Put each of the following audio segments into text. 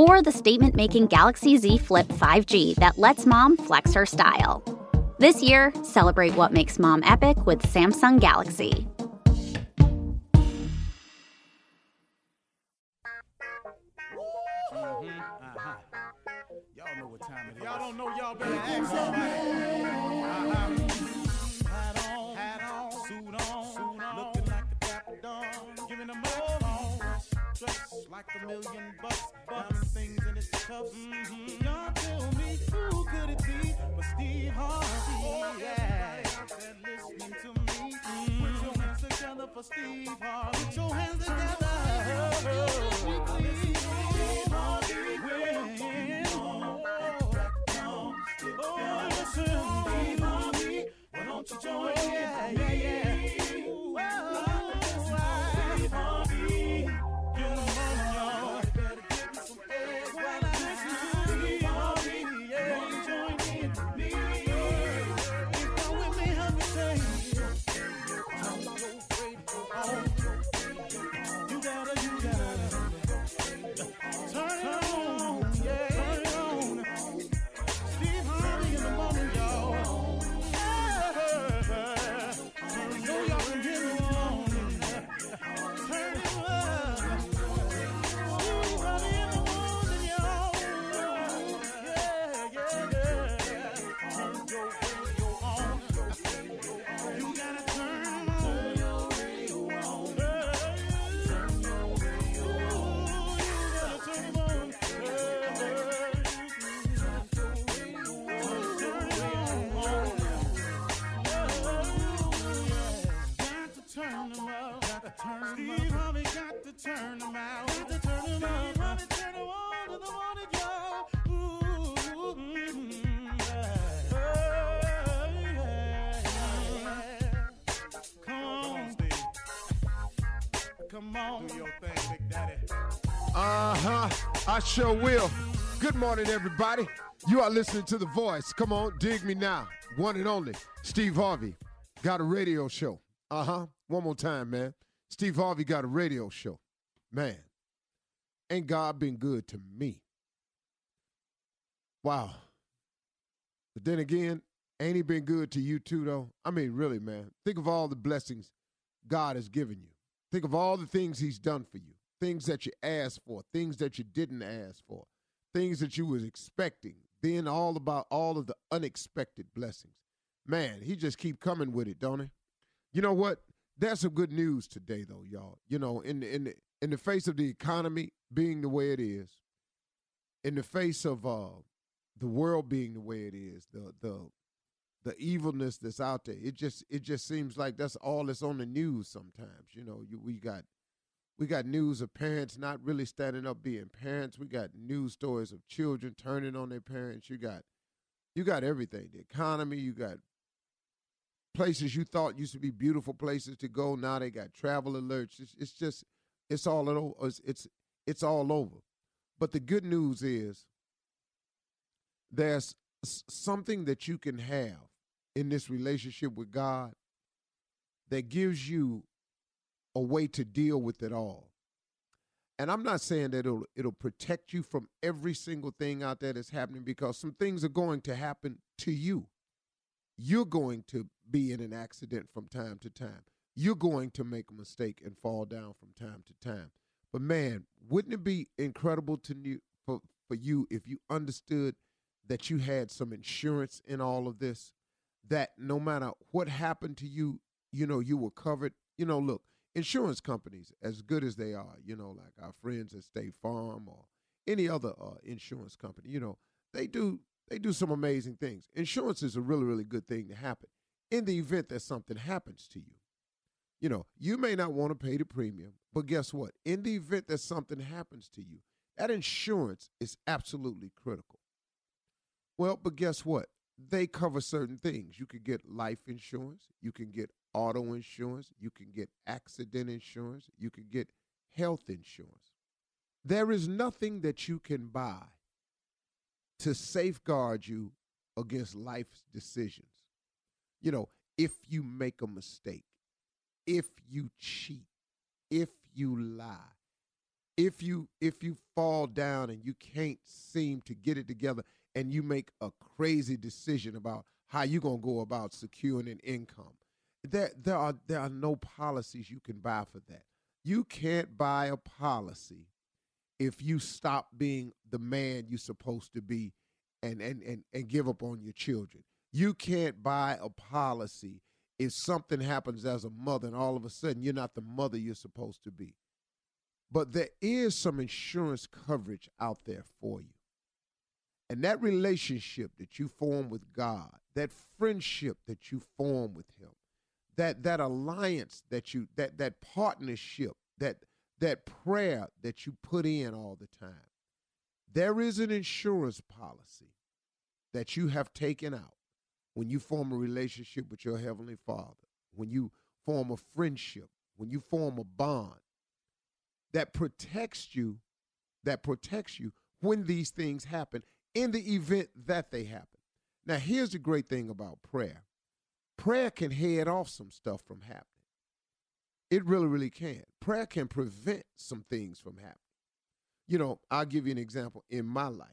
or the statement making Galaxy Z Flip 5G that lets mom flex her style. This year, celebrate what makes mom epic with Samsung Galaxy. Mm-hmm. Uh-huh. Y'all know what time it is. Y'all don't know, y'all better ask somebody. Uh-huh. Like a million bucks, diamond things in its cuffs. Mm-hmm. Y'all tell me who could it be but Steve Harvey? Oh, yeah, and listening to me. Mm-hmm. Put your hands together for Steve Harvey. Put your hands together. Oh, listen to Steve Harvey. When, oh, oh, listen, Steve Harvey. Why don't you join in? Yeah, yeah, yeah. Ooh, Come on. Do your thing, Big Daddy. Uh huh. I sure will. Good morning, everybody. You are listening to The Voice. Come on, dig me now. One and only, Steve Harvey. Got a radio show. Uh huh. One more time, man. Steve Harvey got a radio show. Man, ain't God been good to me? Wow. But then again, ain't he been good to you too, though? I mean, really, man. Think of all the blessings God has given you. Think of all the things he's done for you. Things that you asked for, things that you didn't ask for, things that you was expecting. Then all about all of the unexpected blessings. Man, he just keep coming with it, don't he? You know what? That's some good news today, though, y'all. You know, in the, in the, in the face of the economy being the way it is, in the face of uh, the world being the way it is, the the the evilness that's out there, it just it just seems like that's all that's on the news. Sometimes, you know, you, we got we got news of parents not really standing up being parents. We got news stories of children turning on their parents. You got you got everything. The economy, you got places you thought used to be beautiful places to go. Now they got travel alerts. It's, it's just it's all over. It's, it's it's all over. But the good news is there's something that you can have in this relationship with God that gives you a way to deal with it all. And I'm not saying that it'll it'll protect you from every single thing out there that's happening because some things are going to happen to you. You're going to be in an accident from time to time. You're going to make a mistake and fall down from time to time. But man, wouldn't it be incredible to you for, for you if you understood that you had some insurance in all of this, that no matter what happened to you, you know, you were covered. You know, look, insurance companies, as good as they are, you know, like our friends at State Farm or any other uh, insurance company, you know, they do they do some amazing things. Insurance is a really, really good thing to happen in the event that something happens to you. You know, you may not want to pay the premium, but guess what? In the event that something happens to you, that insurance is absolutely critical. Well, but guess what? They cover certain things. You can get life insurance, you can get auto insurance, you can get accident insurance, you can get health insurance. There is nothing that you can buy to safeguard you against life's decisions. You know, if you make a mistake, if you cheat, if you lie, if you if you fall down and you can't seem to get it together and you make a crazy decision about how you're going to go about securing an income. There there are there are no policies you can buy for that. You can't buy a policy if you stop being the man you're supposed to be and, and, and, and give up on your children. You can't buy a policy if something happens as a mother and all of a sudden you're not the mother you're supposed to be. But there is some insurance coverage out there for you. And that relationship that you form with God, that friendship that you form with him, that that alliance that you that that partnership, that that prayer that you put in all the time. There is an insurance policy that you have taken out when you form a relationship with your Heavenly Father, when you form a friendship, when you form a bond that protects you, that protects you when these things happen in the event that they happen. Now, here's the great thing about prayer prayer can head off some stuff from happening. It really, really can. Prayer can prevent some things from happening. You know, I'll give you an example in my life.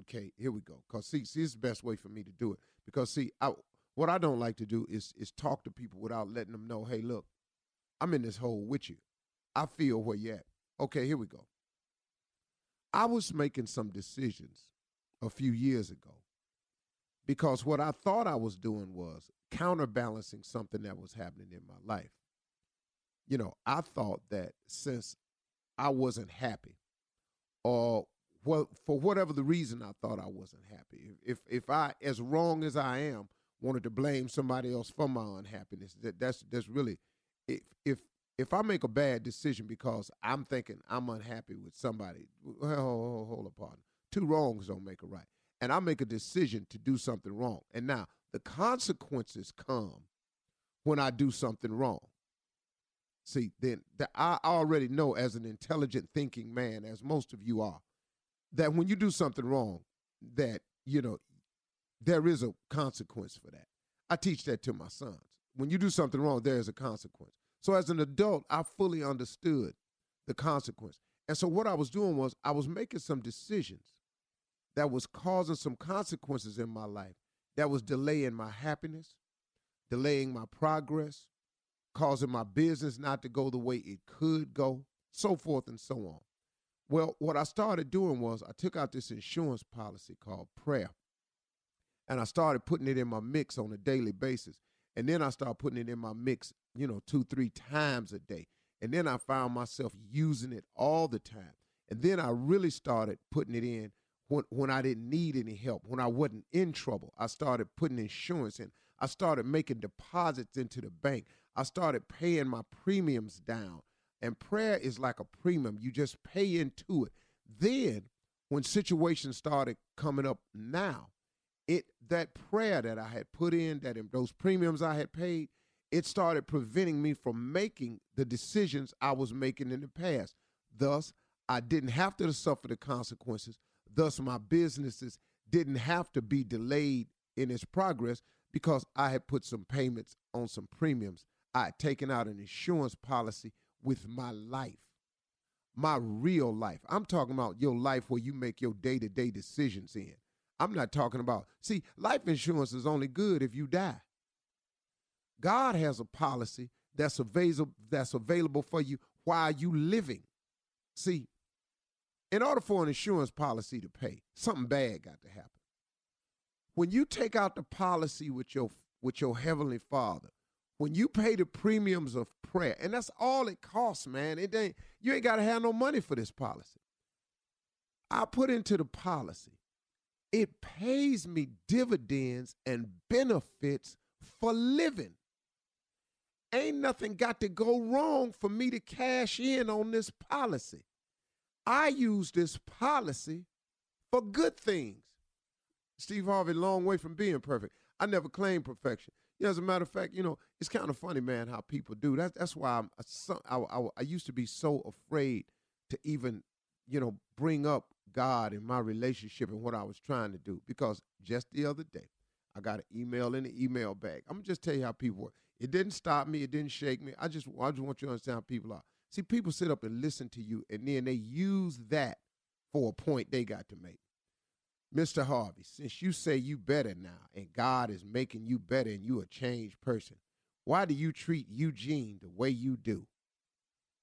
Okay, here we go. Cause see, see, this is the best way for me to do it. Because see, I, what I don't like to do is is talk to people without letting them know, hey, look, I'm in this hole with you. I feel where you're at. Okay, here we go. I was making some decisions a few years ago because what I thought I was doing was counterbalancing something that was happening in my life you know, I thought that since I wasn't happy, or well, for whatever the reason, I thought I wasn't happy. If if I, as wrong as I am, wanted to blame somebody else for my unhappiness, that that's that's really, if if if I make a bad decision because I'm thinking I'm unhappy with somebody, well, hold, hold up, partner. Two wrongs don't make a right. And I make a decision to do something wrong. And now the consequences come when I do something wrong. See, then the, I already know as an intelligent thinking man, as most of you are, that when you do something wrong, that, you know, there is a consequence for that. I teach that to my sons. When you do something wrong, there is a consequence. So as an adult, I fully understood the consequence. And so what I was doing was I was making some decisions that was causing some consequences in my life that was mm-hmm. delaying my happiness, delaying my progress, causing my business not to go the way it could go, so forth and so on. Well, what I started doing was I took out this insurance policy called prayer and I started putting it in my mix on a daily basis. And then I started putting it in my mix, you know, two, three times a day. And then I found myself using it all the time. And then I really started putting it in when, when I didn't need any help, when I wasn't in trouble. I started putting insurance in. I started making deposits into the bank. I started paying my premiums down. And prayer is like a premium, you just pay into it. Then, when situations started coming up now, it that prayer that I had put in, that in those premiums I had paid, it started preventing me from making the decisions I was making in the past. Thus, I didn't have to suffer the consequences. Thus, my businesses didn't have to be delayed in its progress because I had put some payments on some premiums I had taken out an insurance policy with my life, my real life. I'm talking about your life where you make your day to day decisions in. I'm not talking about, see, life insurance is only good if you die. God has a policy that's available, that's available for you while you living. See, in order for an insurance policy to pay, something bad got to happen. when you take out the policy with your with your heavenly Father, when you pay the premiums of prayer, and that's all it costs, man. It ain't you ain't got to have no money for this policy. I put into the policy. It pays me dividends and benefits for living. Ain't nothing got to go wrong for me to cash in on this policy. I use this policy for good things. Steve Harvey, long way from being perfect. I never claimed perfection. Yeah, as a matter of fact, you know, it's kind of funny, man, how people do. That's that's why I'm. Uh, I, I, I used to be so afraid to even, you know, bring up God in my relationship and what I was trying to do because just the other day, I got an email in the email bag. I'm gonna just tell you how people. It didn't stop me. It didn't shake me. I just I just want you to understand how people are. See, people sit up and listen to you, and then they use that for a point they got to make. Mr. Harvey, since you say you better now and God is making you better and you a changed person, why do you treat Eugene the way you do?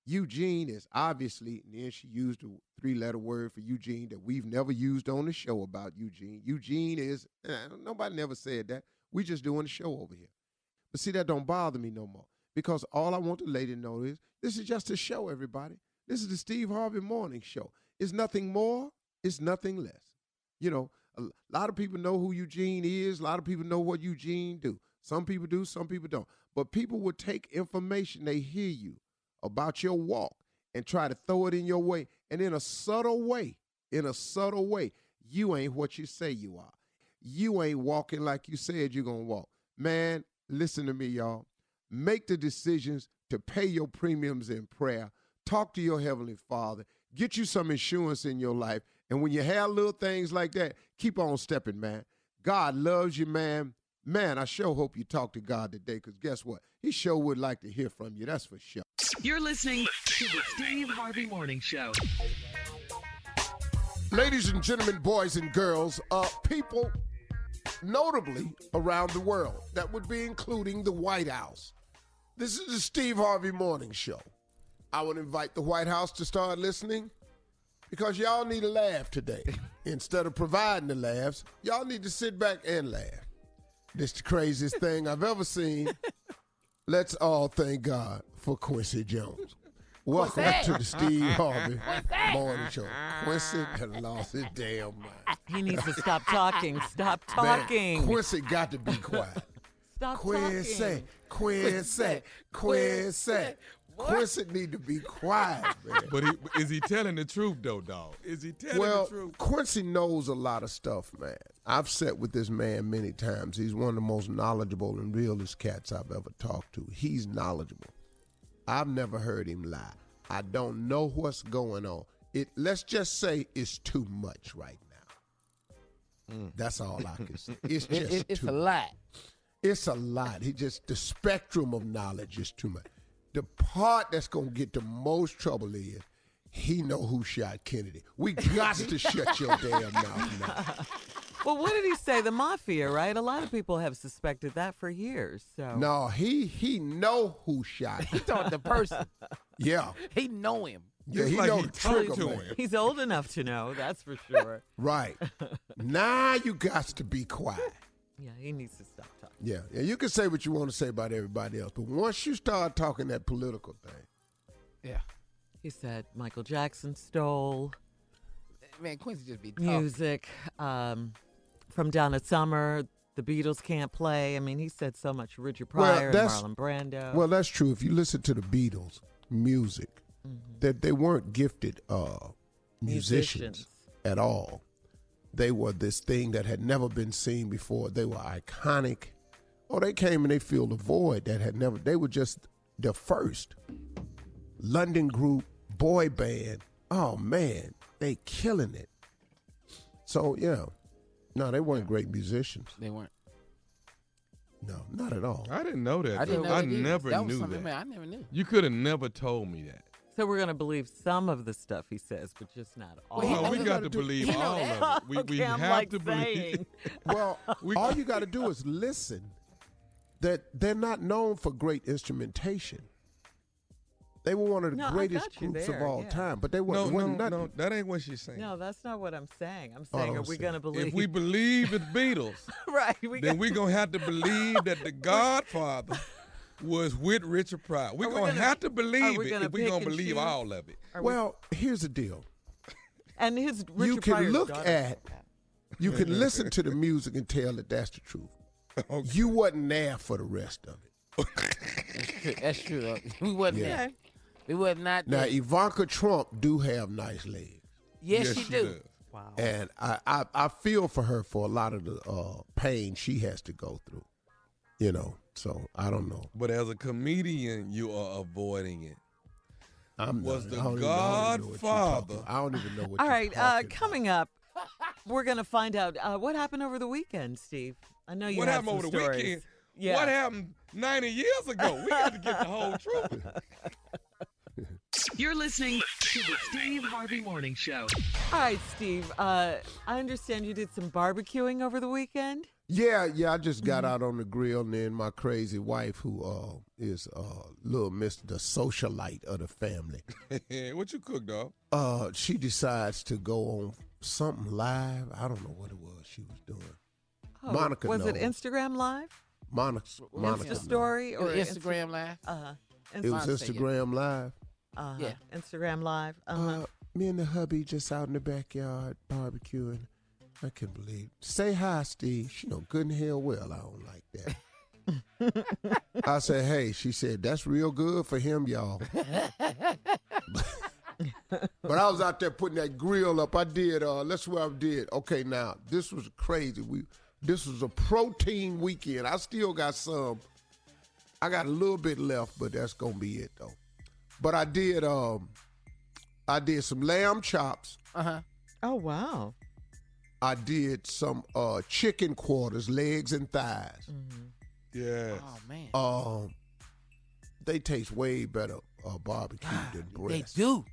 Eugene is obviously, and then she used a three letter word for Eugene that we've never used on the show about Eugene. Eugene is, eh, nobody never said that. We just doing the show over here. But see, that don't bother me no more because all I want the lady to know is this is just a show, everybody. This is the Steve Harvey Morning Show. It's nothing more, it's nothing less. You know, a lot of people know who Eugene is. A lot of people know what Eugene do. Some people do, some people don't. But people will take information they hear you about your walk and try to throw it in your way. And in a subtle way, in a subtle way, you ain't what you say you are. You ain't walking like you said you're going to walk. Man, listen to me, y'all. Make the decisions to pay your premiums in prayer. Talk to your Heavenly Father. Get you some insurance in your life and when you have little things like that, keep on stepping, man. God loves you, man. Man, I sure hope you talk to God today because guess what? He sure would like to hear from you. That's for sure. You're listening to the Steve Harvey Morning Show. Ladies and gentlemen, boys and girls, uh, people notably around the world, that would be including the White House. This is the Steve Harvey Morning Show. I would invite the White House to start listening because y'all need a laugh today. Instead of providing the laughs, y'all need to sit back and laugh. This the craziest thing I've ever seen. Let's all thank God for Quincy Jones. Welcome to the Steve Harvey Morning Show. Quincy had lost his damn mind. He needs to stop talking. Stop Man, talking. Quincy got to be quiet. Stop Quincy, talking. Quincy, Quincy. Quincy need to be quiet, man. But he, is he telling the truth though, dog? Is he telling Well, the truth? Quincy knows a lot of stuff, man. I've sat with this man many times. He's one of the most knowledgeable and realest cats I've ever talked to. He's knowledgeable. I've never heard him lie. I don't know what's going on. It let's just say it's too much right now. Mm. That's all I can say. It's It- just it- it's too a lot. It's a lot. He just the spectrum of knowledge is too much. The part that's gonna get the most trouble is he know who shot Kennedy. We got to shut your damn mouth now. Well, what did he say? The mafia, right? A lot of people have suspected that for years. So No, he he know who shot. He him. thought the person. Yeah, He know him. yeah. He like know he the trigger to man. him. he's old enough to know. That's for sure. Right now, you got to be quiet. Yeah, he needs to stop talking. Yeah, yeah. You can say what you want to say about everybody else, but once you start talking that political thing, Yeah. He said Michael Jackson stole Man, Quincy just be tough. music um, from Donna Summer. The Beatles can't play. I mean, he said so much. Richard Well, Pryor and that's- Marlon Brando. Well, that's true. If you listen to the Beatles music, Mm-hmm. that they weren't gifted uh, musicians, Musicians. at all. They were this thing that had never been seen before. They were iconic. Oh, they came and they filled a void that had never. They were just the first London group boy band. Oh man, they killing it. So yeah, no, they weren't great musicians. They weren't. No, not at all. I didn't know that. I didn't know I never that was knew that. Man, I never knew. You could have never told me that. so we're going to believe some of the stuff he says, but just not all. Well, he- Oh, we got gotta do- believe all of it. We, we Okay, I'm have like to believe. saying. Well, We- all you got to do is listen. That they're not known for great instrumentation. They were one of the No, greatest groups there, of all yeah. time, but they weren't, no, wasn't no, that ain't what she's saying. No, that's not what I'm saying. I'm Oh, saying, are don't we going to believe? If we believe the Beatles, right, we then got, we're gonna have to believe that the Godfather was with Richard Pryor. We're gonna, gonna- have to believe we it if we're gonna believe choose? all of it. are we- Well, here's the deal. and his Richard you can Pryor's look at, you can listen to the music and tell that that's the truth. Okay. You wasn't there for the rest of it. That's true. Uh, We wasn't Yeah. there. We was not Now, there. Ivanka Trump do have nice legs. yes, she do. does. Wow. And I, I, I feel for her for a lot of the uh, pain she has to go through. You know, so I don't know. But as a comedian, you are avoiding it. I'm Was not, the I don't even know- I don't even know what you're talking Godfather- I don't even know what All you're right, uh, talking about. coming up, we're going to find out uh, what happened over the weekend, Steve. I know you what happened over some the stories. weekend? Yeah. What happened 90 years ago? We got to get the whole truth. You're listening to the Steve Harvey Morning Show. All right, Steve. Uh, I understand you did some barbecuing over the weekend. Yeah, yeah. I just got Mm-hmm. out on the grill, and then my crazy wife, who uh, is uh, little Mister the socialite of the family, what you cook, dog? uh, she decides to go on something live. I don't know what it was she was doing. Oh, Monica was it. Instagram Live, Monica, Monica, Insta story, or Instagram live. Uh huh. It was Monica, yeah. Instagram live. Uh-huh. Yeah. Instagram Live. Uh-huh. Uh, me and the hubby just out in the backyard barbecuing. I can't believe. Say hi, Steve. She know good and hell well I don't like that. I said, hey. She said that's real good for him, y'all. but I was out there putting that grill up. I did. Uh, that's what I did. Okay, now this was crazy. We this was a protein weekend. I still got some. I got a little bit left, but that's gonna be it though. But I did. Um, I did some lamb chops. Uh huh. oh wow. I did some uh, chicken quarters, legs and thighs. Yes. Oh man. Um, they taste way better uh, barbecue than they do.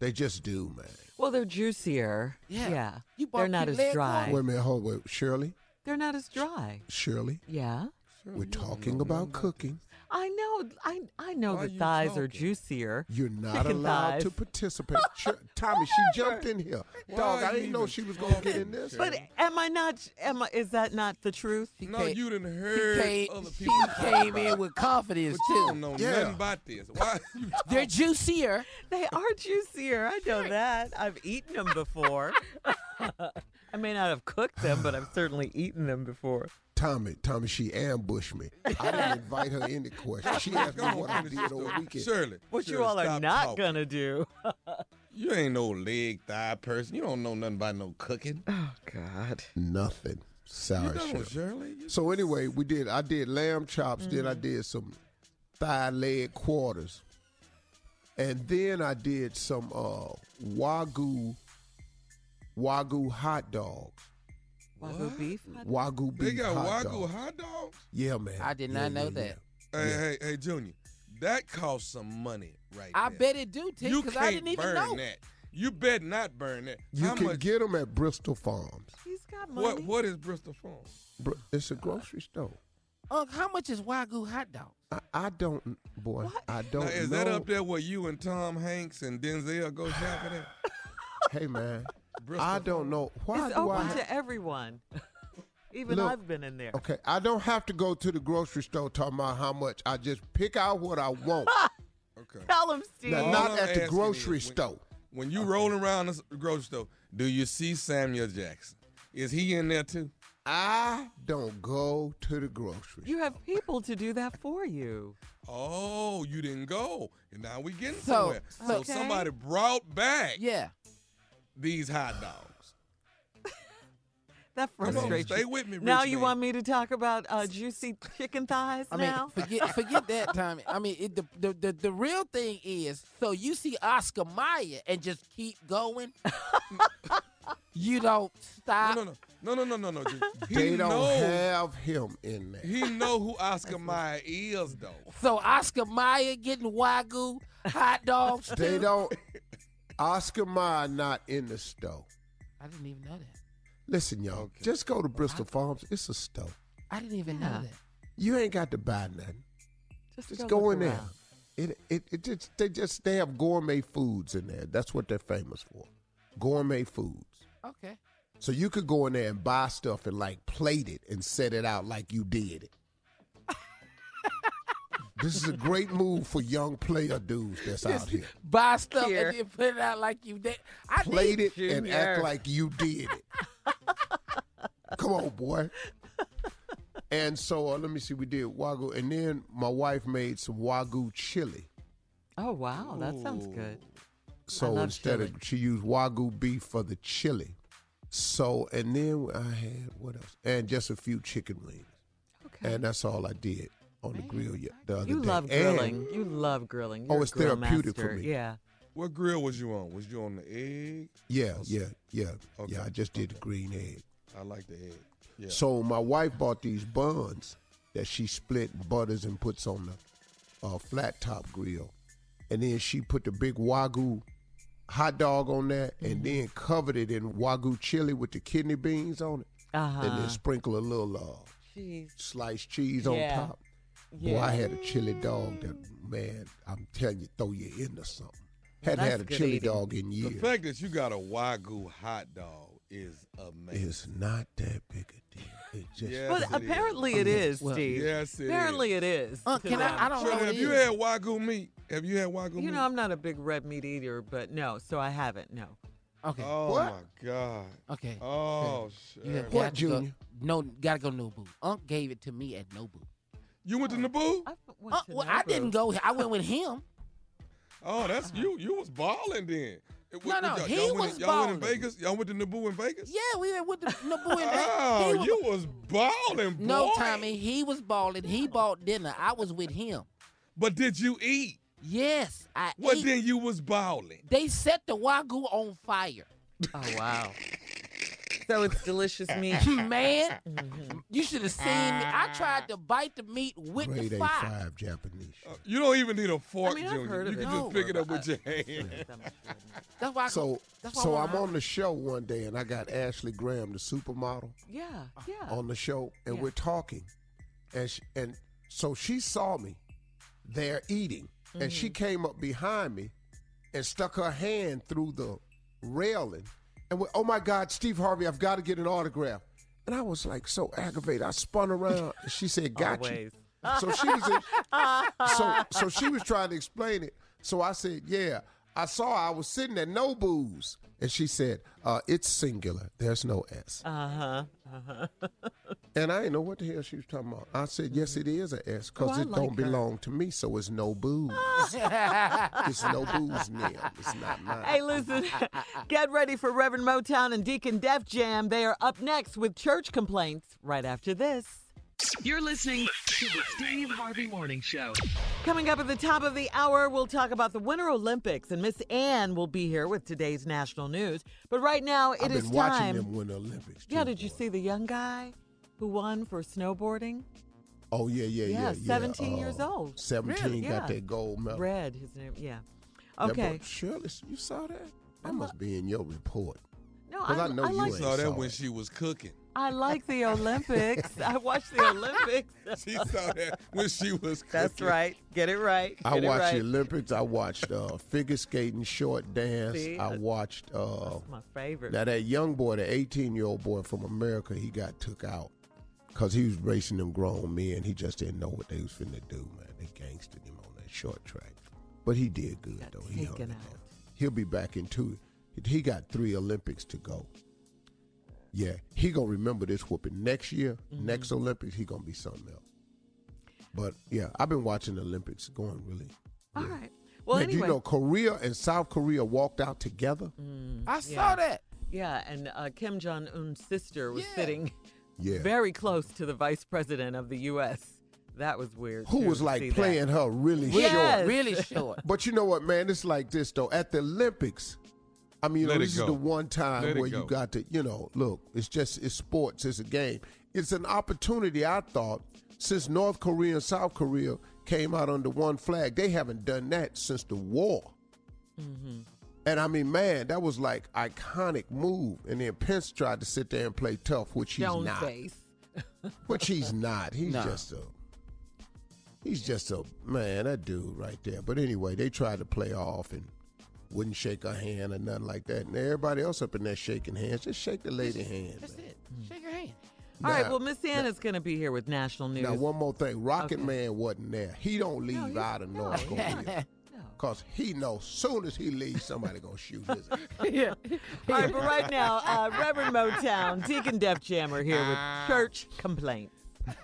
They just do, man. Well, they're juicier. Yeah. Yeah. You they're not as dry. Wait a minute, hold wait, Shirley. They're not as dry. Shirley, Yeah. we're talking about cooking. I know. I I know Why that you thighs are talking? juicier. You're not Chicken allowed thighs. to participate. Sh- Tommy, she jumped in here. Why Dog, I you didn't know even she was gonna get in this. But am I not? Am I, is that not the truth? She No, came- you didn't She heard came, other she people talk came about in with confidence But you too. don't know Yeah. nothing about this. Why? You They're juicier. They are juicier. I know that. I've eaten them before. I may not have cooked them, but I've certainly eaten them before. Tommy, Tommy, she ambushed me. I didn't invite her in the question. She asked me what on, I did over the weekend. Shirley. What Shirley, you all are not talking. gonna do? You ain't no leg thigh person. You don't know nothing about no cooking. Oh God. Nothing. Sorry, don't, Shirley. Shirley. You- So anyway, we did. I did lamb chops. Then Mm-hmm. I did some thigh leg quarters, and then I did some uh, wagyu wagyu hot dogs. Wagyu beef. Wagyu beef. They beef got hot wagyu dogs. hot dogs. Yeah, man. I did Yeah, not know yeah, that. yeah. Hey, Yeah. hey, hey, Junior. That costs some money, right I there. bet it do, T, you because can't I didn't even burn know. that. You bet not burn that. You How can much? get them at Bristol Farms. He's got money. what? What is Bristol Farms? Br- It's a grocery store. Unc, how much is Wagyu hot dog? I, I don't, boy. I don't know. is know. that up there where you and Tom Hanks and Denzel go shopping at? Hey, man. Bristol I don't know. Why it's do open I? ha- to everyone. Even Look, I've been in there. Okay, I don't have to go to the grocery store talking about how much. I just pick out what I want. Okay. Tell him, Steve. Now, not I'm at the grocery is when- store. When you roll around the grocery store, do you see Samuel Jackson? Is he in there too? I don't go to the grocery. You have people to do that for you. Oh, you didn't go, and now we getting So- somewhere. So somebody brought back Yeah. These hot dogs. That Come on, frustrates stay you. with me, Now you man. want me to talk about uh, juicy chicken thighs I mean, now? forget forget that, Tommy. I mean, it, the, the the the real thing is, so you see Oscar Mayer and just keep going. you don't stop. No, no, no, no, no, no, no, no. He they don't know, have him in there. he know who Oscar Mayer is, though. So Oscar Mayer getting Wagyu hot dogs. They don't. Oscar Mayer not in the store. I didn't even know that. Listen, y'all. Okay. Just go to Bristol Farms. It's a store. I didn't even Yeah. know that. You ain't got to buy nothing. Just, Just go, go look in there. It, it, it just, they just they have gourmet foods in there. That's what they're famous for. Gourmet foods. Okay. So you could go in there and buy stuff and like plate it and set it out like you did it. This is a great move for young player dudes that's out here. Buy stuff Here. and then put it out like you did. I Plate need, it and act like you did it. Come on, boy. And so uh, let me see, we did wagyu, and then my wife made some wagyu chili. Oh wow, that sounds good. So love instead chili. of she used wagyu beef for the chili. So and then I had what else? And just a few chicken wings. Okay. And that's all I did on the grill ye- the other You day. love And- grilling. you love grilling. Oh, You're a it's grill therapeutic for me. Yeah. What grill was you on? Was you on the egg? yeah, yeah, yeah, Okay. yeah. I just did the green egg. I like the egg. Yeah. So my wife bought these buns that she split and butters and puts on the uh, flat top grill, and then she put the big wagyu hot dog on that, and Mm-hmm. then covered it in wagyu chili with the kidney beans on it, Uh and then sprinkle a little uh, Jeez. sliced cheese Yeah. on top. Boy, I had a chili dog that man, I'm telling you, throw you into something. Hadn't that's had a chili eating. dog in years. the fact that you got a wagyu hot dog is amazing. It's not that big a deal. It just Yes, But it is. apparently it is, Well, Steve. Yes, it apparently it is. Uh, can. I? I don't know. Shirley, what have you had wagyu meat? Have you had wagyu meat? You know, I'm not a big red meat eater, but no, so I haven't. No. Okay. oh What? my god. Okay. Oh shit. You have What, got to go- Junior? No, gotta go Nobu. Unc gave it to me at Nobu. You went to Nobu? I went Uh, to well, I didn't go. I went with him. Oh, that's you. You was balling then. It- No, no, y'all, he y'all went, was y'all went in balling. Vegas. Y'all went to Nobu in Vegas. Yeah, we went with the Nobu and Oh, was, you was balling, boy. No, Tommy, he was balling. He bought dinner. I was with him. But did you eat? Yes, I What ate. then? You was balling. They set the wagyu on fire. Oh wow. So it's delicious meat. Man, Mm-hmm. you should have seen me. I tried to bite the meat with grade the A fire. five Japanese. Uh, you don't even need a fork, mean, I've Junior. heard you of can it. just No. pick it up with your hand. That's why. I So, go, that's why so I I'm on the show one day, and I got Ashley Graham, the supermodel, yeah, yeah. on the show, and Yeah. we're talking, and she, and so she saw me there eating, and she Mm-hmm. came up behind me and stuck her hand through the railing, and went, "Oh my God, Steve Harvey, I've got to get an autograph." And I was like so aggravated. I spun around, and she said, "Got you." So she was in, so so she was trying to explain it. So I said, "Yeah, I saw I was sitting at no booze," and she said, uh, "It's singular. There's no s." Uh huh. Uh huh. And I didn't know what the hell she was talking about. I said, "Yes, it is a s because Oh, it like don't her. belong to me, so it's no booze. it's no booze now. It's not mine." Hey, listen, get ready for Reverend Motown and Deacon Def Jam. They are up next with church complaints right after this. You're listening to the Steve Harvey Morning Show. Coming up at the top of the hour, we'll talk about the Winter Olympics, and Miss Ann will be here with today's national news. But right now, it I've is been watching time. them win the Olympics. yeah, too, did you boy. see the young guy who won for snowboarding? Oh yeah, yeah, yeah. Yeah, yeah. 17 years Uh, old. Seventeen Really? got Yeah. that gold medal. Red, his name. Yeah. That boy- Okay. Shirley, you saw that? That I'm must be in your report. No, 'Cause I know you like ain't. saw that saw when it. she was cooking. I like the Olympics. I watch the Olympics. She saw that when she was cooking. That's right. Get it right. I Get it watched right. the Olympics. I watched uh, figure skating, short dance. See, I watched uh, That's my favorite. now that young boy, the 18 year old boy from America. He got took out because he was racing them grown men. He just didn't know what they was finna do, man. They gangstered him on that short track, but he did good Got though. He hung taken in out. He'll be back in two. He got three Olympics to go. Yeah, he gonna remember this whooping next year. Mm-hmm. Next Olympics, he gonna be something else. But yeah, I've been watching the Olympics going really. All right. Well, Man, do anyway. you know Korea and South Korea walked out together? I yeah. saw that. Yeah, and uh, Kim Jong Un's sister was Yeah. sitting Yeah. very close to the vice president of the U.S. That was weird. Who too, was to see like that. playing her really Yes. short. Really short. But you know what, man? It's like this though. At the Olympics, I mean, you Let know, this is the one time Let where you got to, you know, look. It's just it's sports. It's a game. It's an opportunity. I thought since North Korea and South Korea came out under one flag, they haven't done that since the war. Mm-hmm. And I mean, man, that was like iconic move. And then Pence tried to sit there and play tough, which he's Stone not. face. Which he's not. He's No. just a. He's just a man, that dude right there. But anyway, they tried to play off and wouldn't shake her hand or nothing like that. And everybody else up in there shaking hands, just shake the lady hand. That's man. it. Shake your hand. All right, Now- well, Miss Anna's going to be here with national news. Now, one more thing. Rocket Okay. Man wasn't there. He don't leave he's- out of North no, Korea. Because he knows soon as he leaves, somebody going to shoot his yeah. All right, but right now, uh, Reverend Motown, Deacon Def Jammer here with Ah. church complaints.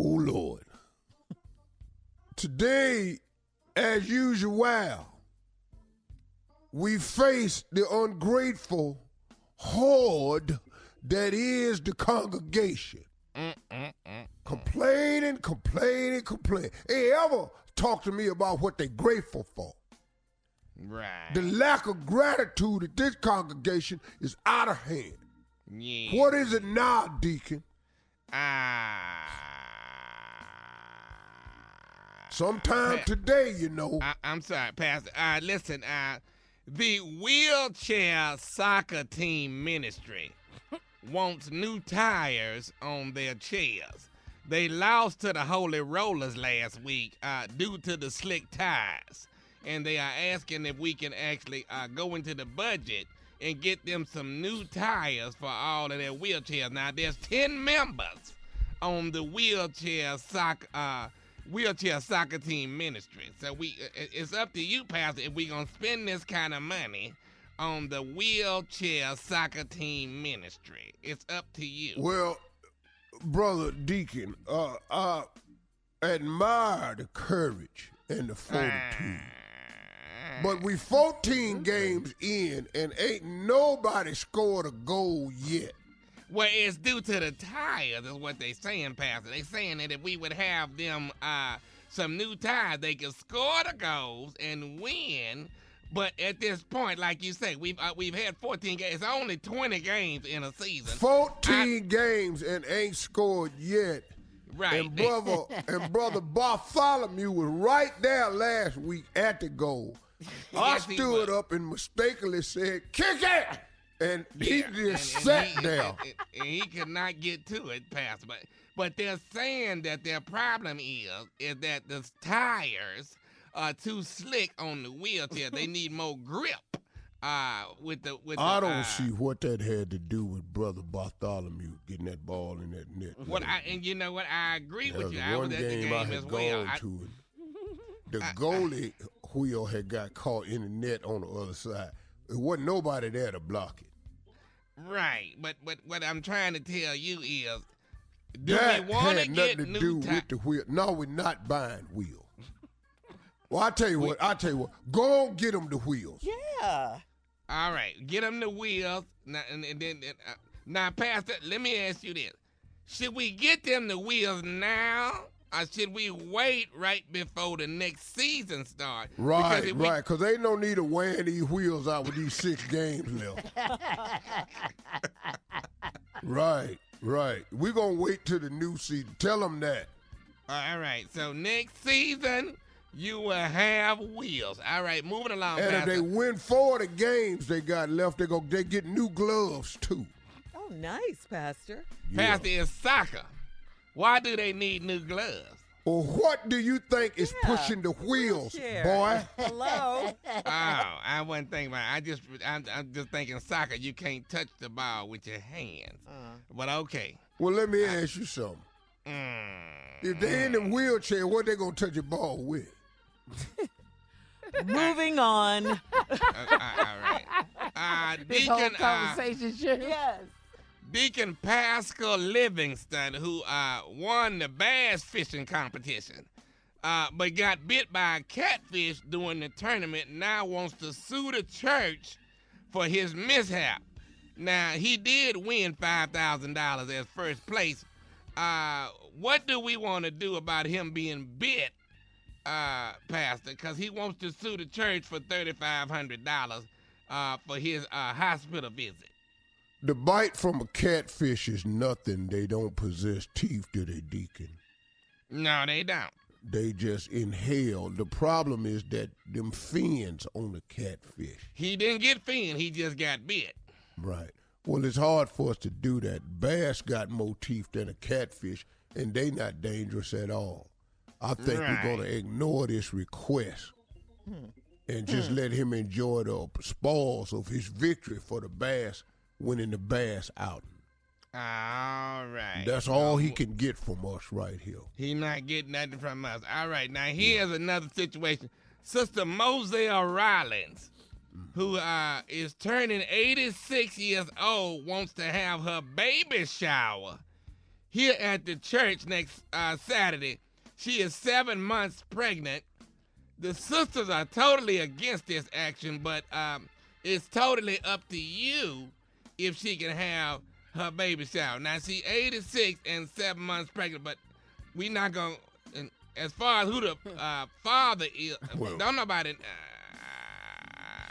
Oh, Lord. Today, as usual, we face the ungrateful horde that is the congregation. Complaining, complaining, complaining. They ever talk to me about what they're grateful for. Right. The lack of gratitude at this congregation is out of hand. yeah. What is it now, Deacon? Ah. Sometime today, you know. I, I'm sorry, Pastor. Uh, listen, uh, the wheelchair soccer team ministry wants new tires on their chairs. They lost to the Holy Rollers last week uh, due to the slick tires, and they are asking if we can actually uh, go into the budget and get them some new tires for all of their wheelchairs. Now, there's 10 members on the wheelchair soccer uh, wheelchair soccer team ministry. So we it's up to you, Pastor, if we're gonna spend this kind of money on the wheelchair soccer team ministry. It's up to you. Well, brother Deacon, uh, I admire the courage and the fortitude. But we 14 games in and ain't nobody scored a goal yet. Well, it's due to the tires, is what they're saying, Pastor. They saying that if we would have them uh, some new tires, they could score the goals and win. But at this point, like you say, we've uh, we've had 14 games. It's only 20 games in a season. 14 games and ain't scored yet. Right. And brother and brother Bartholomew was right there last week at the goal. I Yes, he stood up and mistakenly said, "Kick it!" And he Yeah, just and- and sat he- there. and- and he could not get to it, Pastor. But but they're saying that their problem is is that the tires are too slick on the wheelchair. they need more grip. Uh, with the with I the, don't uh, see what that had to do with brother Bartholomew getting that ball in that net. What I and you know what I agree with you. I was at the game I had as well. I- to. it. The goalie wheel had got caught in the net on the other side. There wasn't nobody there to block it. Right, but but what I'm trying to tell you is, do that we want to had get nothing to new do with the wheel. No, we're not buying wheels. Well, I tell you what. I tell you what. Go on, get them the wheels. Yeah. All right, get them the wheels. Now, and, and then, uh, now, Pastor, let me ask you this: Should we get them the wheels now, or should we wait right before the next season starts? Right, Because if right. Because ain't no need to wearing these wheels out with these six games left. right, right. We're going to wait till the new season. Tell them that. All right, so next season you will have wheels. All right, moving along, And if they win four of the games they got left, they go they get new gloves too. Oh, nice, Pastor. Pastor is soccer. Why do they need new gloves? Well, what do you think is Yeah, pushing the wheels, wheelchair. boy? Hello. oh, I wasn't thinking about. It. I just, I'm, I'm just thinking soccer. You can't touch the ball with your hands. But okay. Well, let me ask you something. Mm. If they in the wheelchair, what they gonna touch a ball with? Moving on. Uh, uh, all right. Uh, This whole Deacon, uh, conversation, sure. yes. Deacon Pascal Livingston, who uh, won the bass fishing competition, uh, but got bit by a catfish during the tournament, now wants to sue the church for his mishap. Now, he did win $5,000 as first place. Uh, what do we want to do about him being bit, uh, Pastor? Because he wants to sue the church for $3,500 uh, for his uh, hospital visit. The bite from a catfish is nothing. They don't possess teeth, do they, Deacon? No, they don't. They just inhale. The problem is that them fins on the catfish. He didn't get fin, he just got bit. Right. Well, it's hard for us to do that. Bass got more teeth than a catfish, and they not dangerous at all. I think we're going to ignore this request hmm. and just hmm. let him enjoy the spoils of his victory for the bass winning the bass out. All right. That's all he can get from us right here. He not getting nothing from us. All right, now here's another situation. Sister Moselle Rollins, who uh, is turning 86 years old, wants to have her baby shower here at the church next uh, Saturday. She is seven months pregnant. The sisters are totally against this action, but um, it's totally up to you if she can have her baby shower. Now she 86 and seven months pregnant, but we not gonna. And as far as who the uh, father is, Well- don't nobody uh,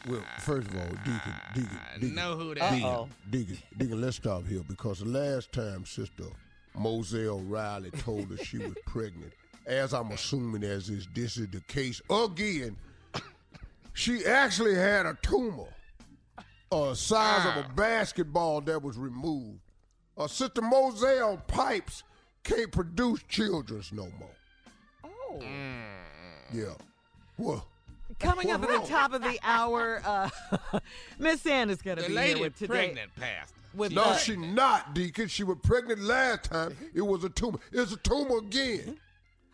Well, first of all, Deacon, Deacon, Deacon, know who that is. Uh-oh. Deacon, Deacon, let's stop here because the last time Sister Moselle Riley told us she was pregnant, as I'm assuming as is this is the case again, she actually had a tumor, a size of a basketball that was removed. Uh, Sister Moselle pipes can't produce childrens no more. Oh. Yeah. Well, Coming up at the top of the hour, uh, Miss Ann is going to The be lady here with today. pregnant passed. With no, she not, Deacon. She was pregnant last time. It was a tumor. It's a tumor again.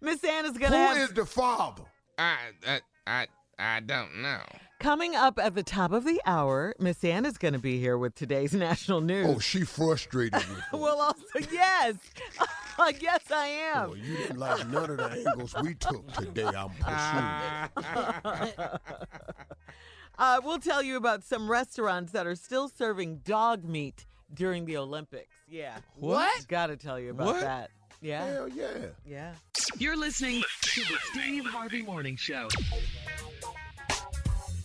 Miss Ann is going to have is the father? I, I, I, I don't know. Coming up at the top of the hour. Miss Ann is going to be here with today's national news. Oh, she frustrated me. well, also yes, yes, I am. Oh, you didn't like none of the angles we took today. I'm pursuing. Uh, we'll tell you about some restaurants that are still serving dog meat during the Olympics. Yeah. What? Got to tell you about What? that. Yeah. Hell yeah. Yeah. You're listening to the Steve Harvey Morning Show.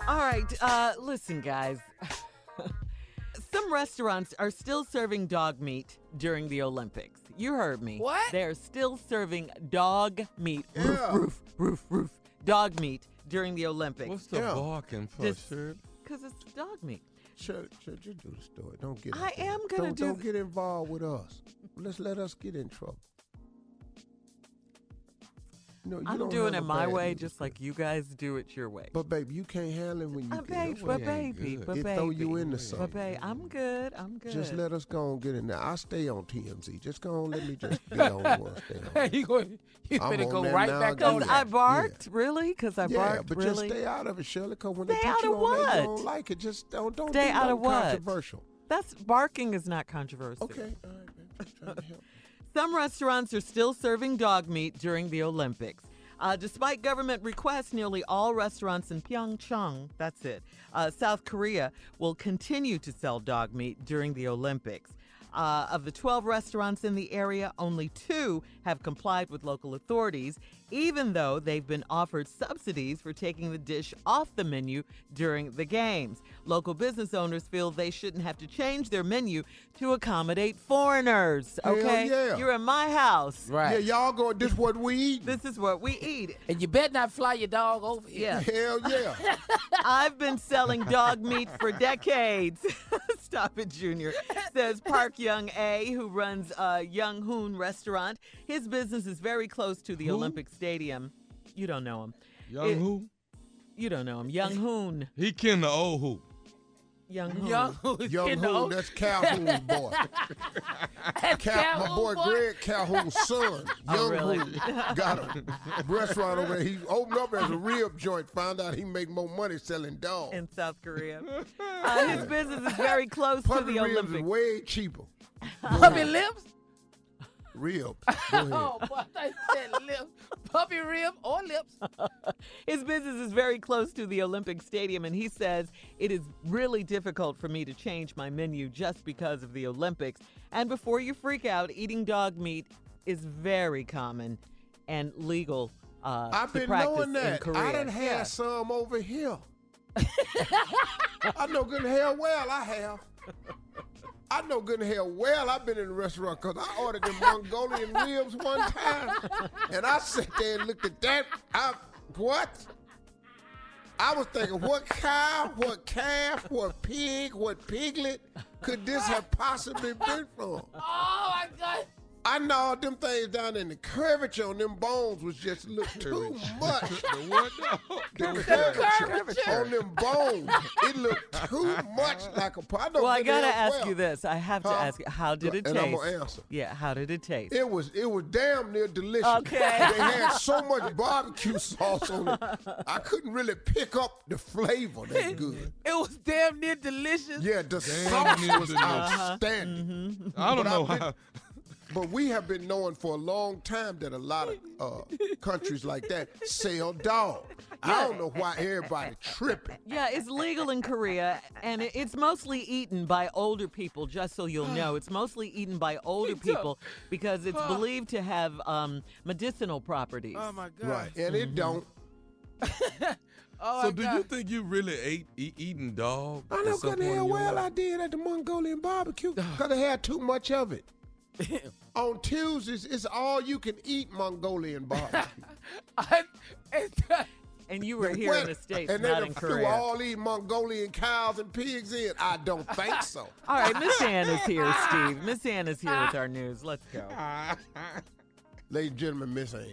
All right. Uh, listen, guys. Some restaurants are still serving dog meat during the Olympics. You heard me. What? They're still serving dog meat. Yeah. roof, roof, roof. roof. Dog meat during the Olympics. What's the Yeah. barking for, Just- Shirley? Because it's dog meat. Shut, shut, just do the story. Don't get. I am gonna don't, do Don't th- get involved with us. Let's let us get in trouble. No, you I'm doing it my way, just like you guys do it your way. But baby, you can't handle it when you Uh, get babe, it. but It baby, good. but It baby. throw you into But something. babe, I'm good. I'm good. Just let us go and get in there. I stay on TMZ. Just go on. Let me just be on one. Stay on. you going you I'm finna on go that right now back again. on Because. I barked, really? Because I yeah, barked, but really? just stay out of it, Shirley. Because when they Stay get out you of on there, you what? don't like it. Just don't don't Stay do out of nothing what? controversial. That's barking is not controversial. Okay, all right, babe. Just trying to help. Some restaurants are still serving dog meat during the Olympics. Uh, despite government requests, nearly all restaurants in Pyeongchang, that's it, uh, South Korea, will continue to sell dog meat during the Olympics. Uh, of the 12 restaurants in the area, only two have complied with local authorities, even though they've been offered subsidies for taking the dish off the menu during the games. Local business owners feel they shouldn't have to change their menu to accommodate foreigners. Hell Okay? yeah. You're in my house. Right. Yeah, y'all going. This what we eat. This is what we eat. and you better not fly your dog over here. Yeah. Hell yeah. I've been selling dog meat for decades. Stop it, Junior. Says Park Young A, who runs uh, Young Hoon restaurant. His business is very close to the Olympic Stadium. You don't know him. Young It- who? You don't know him. Young Hoon. He kin the old who? Young Hoon. Young who's Young Hoon, old. that's Calhoun's boy. Cal, my boy Greg Calhoun's son. Oh, Young really? Hoon got a restaurant over there. He opened up as a rib joint. Found out he make more money selling dogs. in South Korea. Uh, his business is very close to Puppy the ribs is Olympics. way cheaper. Puppy lips? Ribs. Go ahead. Oh, boy, I said lips. Puppy rib or lips. His business is very close to the Olympic Stadium, and he says it is really difficult for me to change my menu just because of the Olympics. And before you freak out, eating dog meat is very common and legal. Uh, I've to been knowing that. Korea. I done had Yeah. some over here. I know good and hell well I have. I know good and hell well I've been in a restaurant because I ordered them Mongolian ribs one time. And I sat there and looked at that. I, what? I was thinking, what cow, what calf, what pig, what piglet could this have possibly been from? Oh my God. I know them things down in the curvature on them bones was just look too much. The what? No. The curvature on them bones, it looked too much like a pie. Well, I gotta ask you this. I have to Huh? ask you, how did it And taste? I'm gonna answer. Yeah, how did it taste? It was it was damn near delicious. Okay. They had so much barbecue sauce on it. I couldn't really pick up the flavor that good. It was damn near delicious. Yeah, the Damn sauce near was delicious. Uh-huh. outstanding. Mm-hmm. I don't But know I've how. But we have been knowing for a long time that a lot of uh, countries like that sell dogs. I don't know why everybody tripping. Yeah, it's legal in Korea, and it's mostly eaten by older people. Just so you'll know, it's mostly eaten by older people because it's believed to have um, medicinal properties. Oh my God. Right, and it don't. Oh So do God. you think you really ate e- eating dog? I know some good point in hell well life? I did at the Mongolian barbecue because I had too much of it. On Tuesdays, it's all you can eat Mongolian barbecue. I, and you were here in the States, and not they in threw Korea. all these Mongolian cows and pigs in. I don't think so. All right, Miss Ann is here, Steve. Miss Ann is here with our news. Let's go. Ladies and gentlemen, Miss Ann.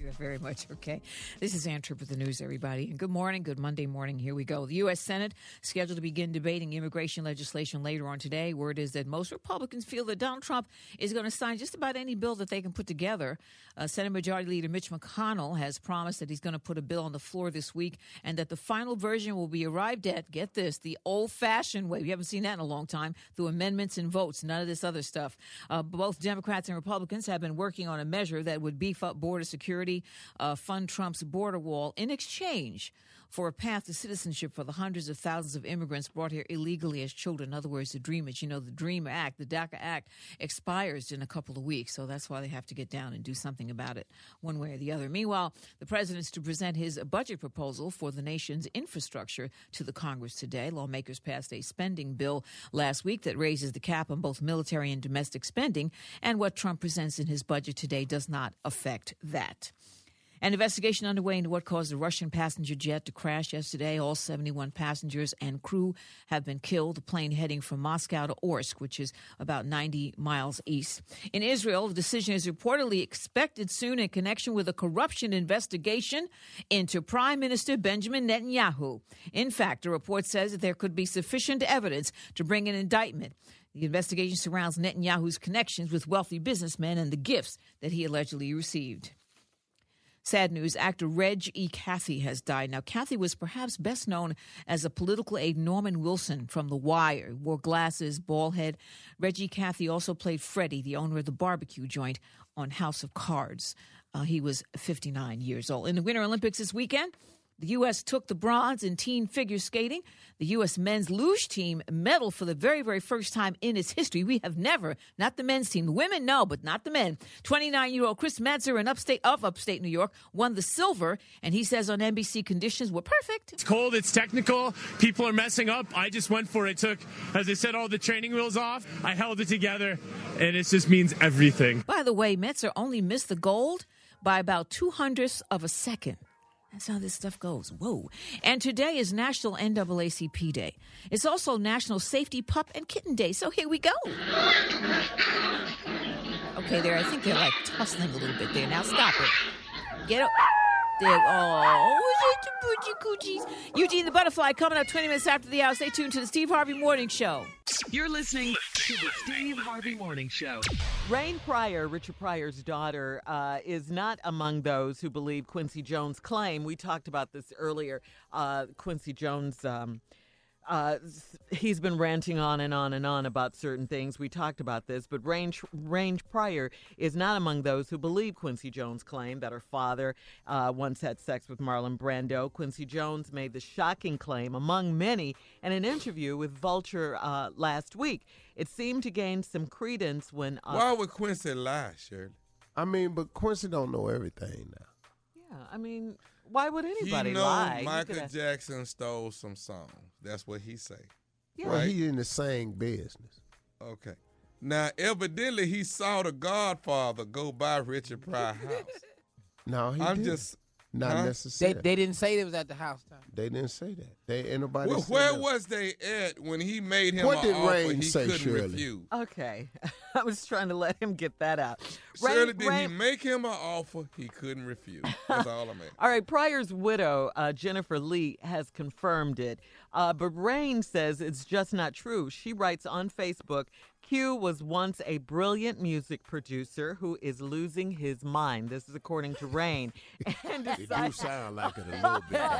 You're very much okay. This is Ann Tripp with the news, everybody. And good morning, good Monday morning. Here we go. The U.S. Senate scheduled to begin debating immigration legislation later on today. Word is that most Republicans feel that Donald Trump is going to sign just about any bill that they can put together. Uh, Senate Majority Leader Mitch McConnell has promised that he's going to put a bill on the floor this week and that the final version will be arrived at, get this, the old fashioned way. We haven't seen that in a long time through amendments and votes, none of this other stuff. Uh, both Democrats and Republicans have been working on a measure that would beef up border security, uh, fund Trump's border wall in exchange for a path to citizenship for the hundreds of thousands of immigrants brought here illegally as children. In other words, the Dreamers. You know, the Dream Act, the DACA Act, expires in a couple of weeks, so that's why they have to get down and do something about it, one way or the other. Meanwhile, the president's to present his budget proposal for the nation's infrastructure to the Congress today. Lawmakers passed a spending bill last week that raises the cap on both military and domestic spending, and what Trump presents in his budget today does not affect that. An investigation underway into what caused the Russian passenger jet to crash yesterday. All 71 passengers and crew have been killed. The plane heading from Moscow to Orsk, which is about 90 miles east. In Israel, the decision is reportedly expected soon in connection with a corruption investigation into Prime Minister Benjamin Netanyahu. In fact, a report says that there could be sufficient evidence to bring an indictment. The investigation surrounds Netanyahu's connections with wealthy businessmen and the gifts that he allegedly received. Sad news actor Reg E. Cathey has died. Now, Cathey was perhaps best known as a political aide Norman Wilson from The Wire. He wore glasses, bald head. Reggie Cathey also played Freddie, the owner of the barbecue joint on House of Cards. Uh, he was 59 years old. In the Winter Olympics this weekend, the U.S. took the bronze in teen figure skating. The U.S. men's luge team medal for the very, very first time in its history. We have never, not the men's team, the women, no, but not the men. 29 year old Chris Mazdzer in upstate of upstate New York won the silver, and he says on NBC conditions were perfect. It's cold, it's technical, people are messing up. I just went for it. Took, as I said, all the training wheels off. I held it together, and it just means everything. By the way, Mazdzer only missed the gold by about two hundredths of a second. That's how this stuff goes. Whoa. And today is National NAACP Day. It's also National Safety Pup and Kitten Day. So here we go. Okay, there. I think they're like tussling a little bit there. Now stop it. Get up. There. Oh, the coochies. Eugene the Butterfly coming up 20 minutes after the hour. Stay tuned to the Steve Harvey Morning Show. You're listening to the Steve Harvey Morning Show. Rain Pryor, Richard Pryor's daughter, uh, is not among those who believe Quincy Jones' claim. We talked about this earlier. Uh, Quincy Jones. Um, uh, he's been ranting on and on and on about certain things. We talked about this, but Range Range Pryor is not among those who believe Quincy Jones' claim that her father uh, once had sex with Marlon Brando. Quincy Jones made the shocking claim, among many, in an interview with Vulture uh, last week. It seemed to gain some credence when. Uh, Why would Quincy lie, Shirley? I mean, but Quincy don't know everything now. Yeah, I mean, why would anybody he know lie? Michael could ask- Jackson stole some songs. That's what he say. Yeah. Well, Right. he in the same business. Okay. Now, evidently, he saw the Godfather go by Richard Pryor house. No, he I'm didn't. just Not Huh? Necessarily. they didn't say it was at the house time. They didn't say that. They ain't nobody. Well, said where that. was they at when he made him What did offer Rain he say, couldn't Shirley? refuse? Okay. I was trying to let him get that out. Shirley, Rain- did he make him an offer he couldn't refuse? That's all I'm asking. All right, Pryor's widow, uh, Jennifer Lee, has confirmed it. Uh, but Rain says it's just not true. She writes on Facebook Q was once a brilliant music producer who is losing his mind. This is according to Rain. And decided- sound like it a little bit.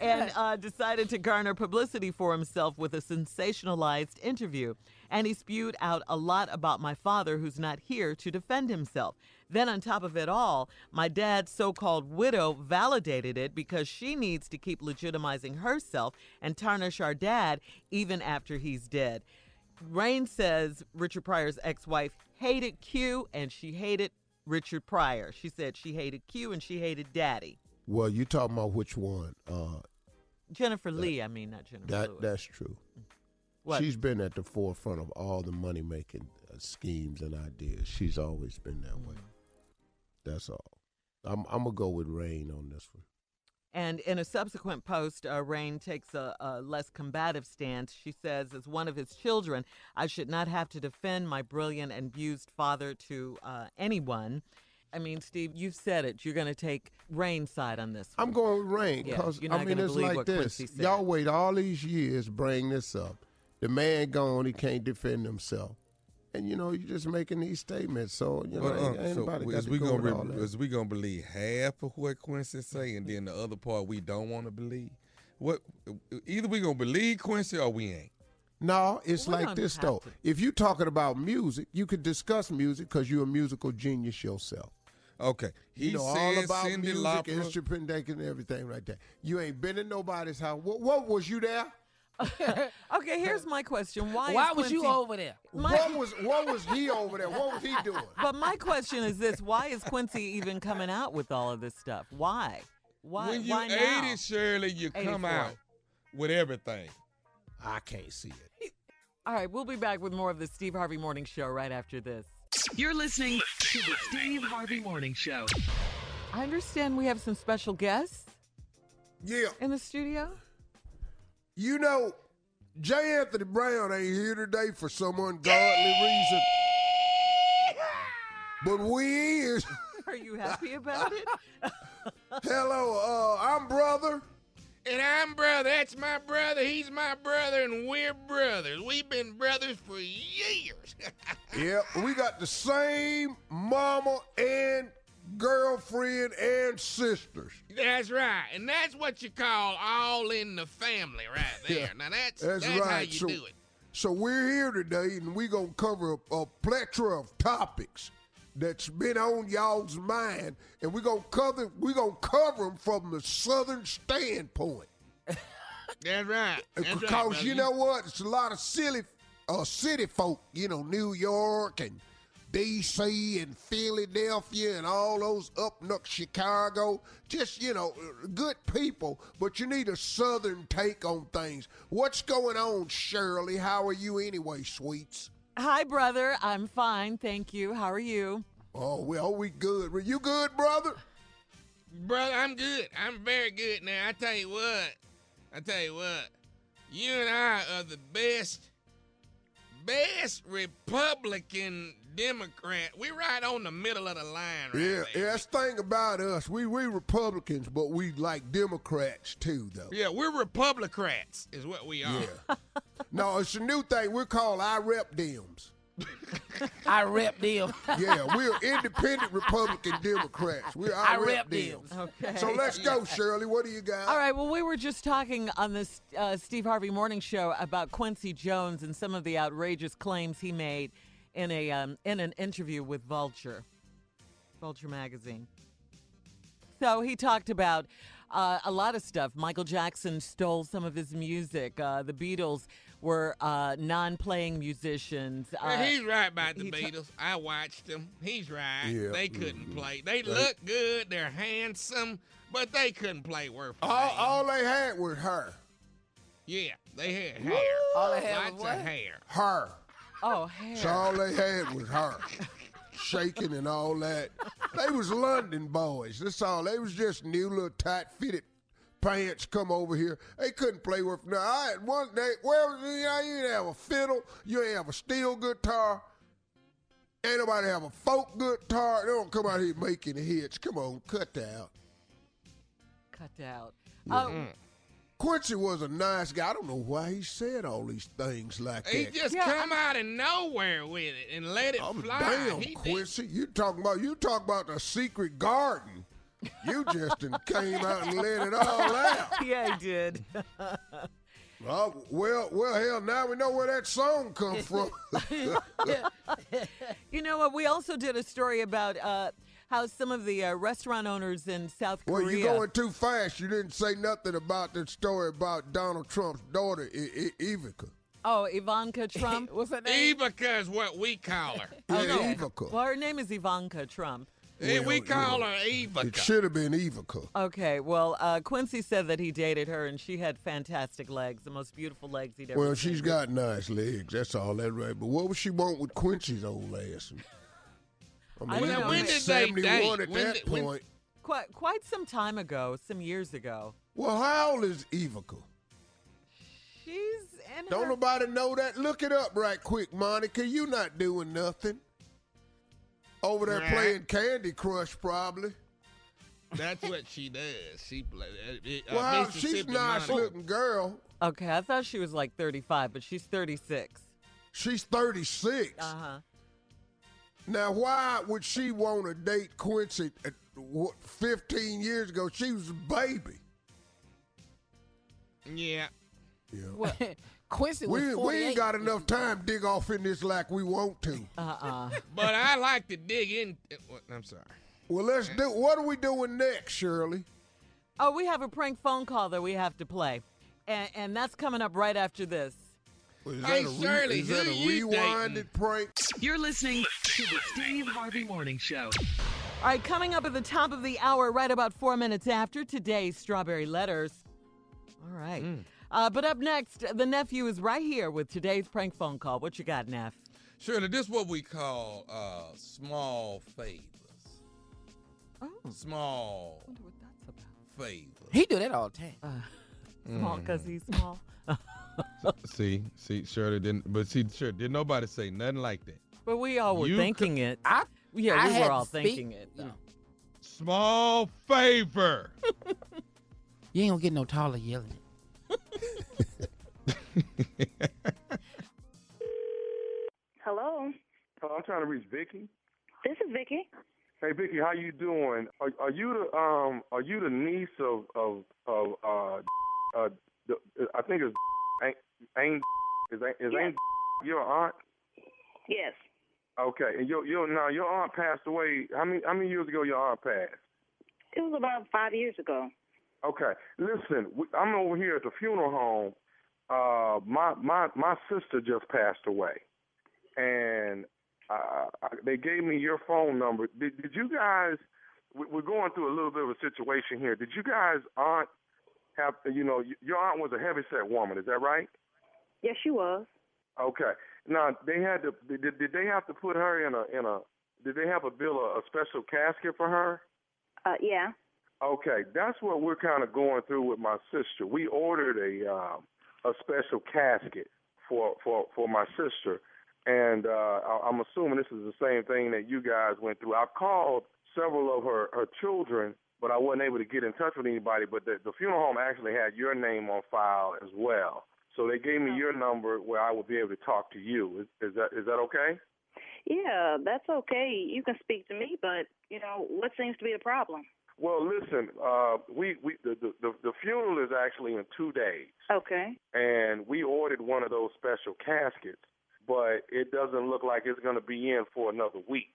and uh, decided to garner publicity for himself with a sensationalized interview. And he spewed out a lot about my father, who's not here to defend himself. Then, on top of it all, my dad's so called widow validated it because she needs to keep legitimizing herself and tarnish our dad even after he's dead. Rain says Richard Pryor's ex wife hated Q and she hated Richard Pryor. She said she hated Q and she hated Daddy. Well, you talking about which one? Uh, Jennifer Lee, I mean, not Jennifer that Lewis. that's true. What? She's been at the forefront of all the money making uh, schemes and ideas. She's always been that way. That's all. I'm I'm gonna go with Rain on this one. And in a subsequent post, uh, Rain takes a, a less combative stance. She says, as one of his children, I should not have to defend my brilliant and abused father to uh, anyone. I mean, Steve, you've said it. You're going to take Rain's side on this. I'm going with Rain because you're I mean it's like this. Y'all wait all these years, bring this up. The man gone, he can't defend himself, and you know you're just making these statements. So you know, But, ain't, uh, ain't so nobody got is to we go gonna with re- all that. is we gonna believe half of what Quincy say, and then the other part we don't want to believe? What? Either we gonna believe Quincy or we ain't. No, it's We like this though. to. If you're talking about music, you could discuss music because you're a musical genius yourself. Okay, You He know all said about Cyndi music, Lauper- instrumentation, and everything right there. You ain't been in nobody's house. What, what was you there? okay, here's my question. Why? Why is was you over there? My- What was what was he over there? What was he doing? But my question is this: Why is Quincy even coming out with all of this stuff? Why? Why? when you why 80, now? Shirley, you come out with everything. I can't see it. All right, we'll be back with more of the Steve Harvey Morning Show right after this. You're listening to the Steve Harvey Morning Show. I understand we have some special guests Yeah. in the studio. You know, J. Anthony Brown ain't here today for some ungodly reason. But we is. Are you happy about it? Hello, uh, I'm brother. And I'm brother. That's my brother. He's my brother, and we're brothers. We've been brothers for years. yep, we got the same mama and girlfriend and sisters. that's right. And that's what you call all in the family right there. Yeah, now that's That's, that's, right. how you so, do it. so we're here today, and we're gonna cover a, a plethora of topics that's been on y'all's mind, and we're gonna cover we're gonna cover them from the southern standpoint. That's right. That's right, because brother. you know what, it's a lot of silly uh, city folk, you know, New York and D.C. and Philadelphia and all those up north Chicago. Just you know, good people, but you need a southern take on things. What's going on, Shirley? How are you anyway, sweets? Hi, brother. I'm fine, thank you. How are you? Oh well, we good. Were you good, brother? Brother, I'm good. I'm very good now. I tell you what. I tell you what. You and I are the best, best Republican Democrat. We're right on the middle of the line right Yeah, there. yeah. That's the thing about us. We we Republicans, but we like Democrats too, though. Yeah, we're Republicrats, is what we are. Yeah. no, it's a new thing. We're called I rep Dems. I rep them. Yeah, we're independent Republican Democrats. We're I, I rep rep Dems. Dems. Okay. So let's go, Shirley. What do you got? All right. Well, we were just talking on this uh, Steve Harvey Morning Show about Quincy Jones and some of the outrageous claims he made in a um, in an interview with Vulture, Vulture magazine. So he talked about uh, a lot of stuff. Michael Jackson stole some of his music. Uh, the Beatles were uh, non-playing musicians. Well, Uh, he's right about the Beatles. I watched them. He's right. Yeah, They couldn't mhm. play. They They- look good. They're handsome, but they couldn't play worth all, all they had was her. Yeah, they had hair. All they had Lots was what? of hair. Her. Oh, hair. So all they had was her. Shaking and all that. they was London boys. That's all. They was just new little tight fitted pants come over here. They couldn't play with no. I had one day where you, know, you didn't have a fiddle, you ain't have a steel guitar. Ain't nobody have a folk guitar. They don't come out here making hits. Come on, cut that out. Cut out. Yeah. Oh, Quincy was a nice guy. I don't know why he said all these things like He that. He just come out of nowhere with it and let it fly. Damn, He did- Quincy, you talking about you talk about the secret garden. You just done came out and let it all out. yeah, he did. Oh, well, well, hell, now we know where that song come from. you know what? We also did a story about uh, how some of the uh, restaurant owners in South Korea. well, you're going too fast. You didn't say nothing about that story about Donald Trump's daughter, I- I- Ivanka. oh, Ivanka Trump. What's her name? Ivanka is what we call her. Yeah, Ivanka. Well, her name is Ivanka Trump. Hey, we call you know, her It should have been Ivanka. Okay, well, uh, Quincy said that he dated her and she had fantastic legs, the most beautiful legs he'd ever Well, seen. she's got nice legs. That's all that right. But what would she want with Quincy's old ass? I I don't know. was When did they 71 date? at When that did- when- point. quite quite some time ago, some years ago. Well, how old is Ivanka? She's in Don't her nobody know that. Look it up right quick, Monica. You not doing nothing. Over there Right. playing Candy Crush, probably. That's what she does. She play. Uh, uh, Well, she's Mississippi nice Monica. looking girl. Okay, I thought she was like 35, but she's 36. She's 36. Uh huh. Now, why would she want to date Quincy at, what, 15 years ago? She was a baby. Yeah. Yeah. Quincy was We, we ain't got enough time to dig off in this like we want to. Uh uh But I like to dig in. uh, I'm sorry. Well, let's do. What are we doing next, Shirley? Oh, we have a prank phone call that we have to play, and, and that's coming up right after this. Is Hey, that a, Shirley, is that a you rewinded dating? prank? You're listening to the Steve Harvey Morning Show. All right, coming up at the top of the hour, right about four minutes after today's Strawberry Letters. All right. Uh, but up next, the nephew is right here with today's prank phone call. What you got, Neff? Shirley, this is what we call uh, small favors. Oh, Small wonder what that's about. favors. He do that all the time. Small because he's small. See, see, Shirley didn't, but see, sure, didn't nobody say nothing like that. But we all were You thinking it. I Yeah, I we were all speak, thinking it. you know. Small favor. You ain't gonna get no taller yelling it. Hello, Hello, I'm trying to reach Vicky. this is Vicky. Hey Vicky, how you doing? Are, are you the um are you the niece of of of uh uh the, I think it's ain't ain't is ain't is Yes. ain't your aunt? Yes, Okay, and your your now your aunt passed away. How many how many years ago your aunt passed? it was about five years ago. Okay, listen, I'm over here at the funeral home. Uh, my my my sister just passed away, and uh, they gave me your phone number. Did, did you guys? we- We're going through a little bit of a situation here. Did you guys aunt have? You know, your aunt was a heavyset woman. Is that right? Yes, she was. Okay. Now they had to. Did, did they have to put her in a in a? Did they have to build a, a special casket for her? Uh, yeah. Okay, that's what we're kind of going through with my sister. We ordered a um, a special casket for for for my sister, and uh, I- I'm assuming this is the same thing that you guys went through. I've called several of her her children, but I wasn't able to get in touch with anybody. But the, the funeral home actually had your name on file as well, so they gave me your number where I would be able to talk to you. Is, is that is that okay? Yeah, that's okay. You can speak to me, but you know what seems to be the problem? Well, listen, uh, we we the, the the the funeral is actually in two days. Okay. and we ordered one of those special caskets, but it doesn't look like it's going to be in for another week.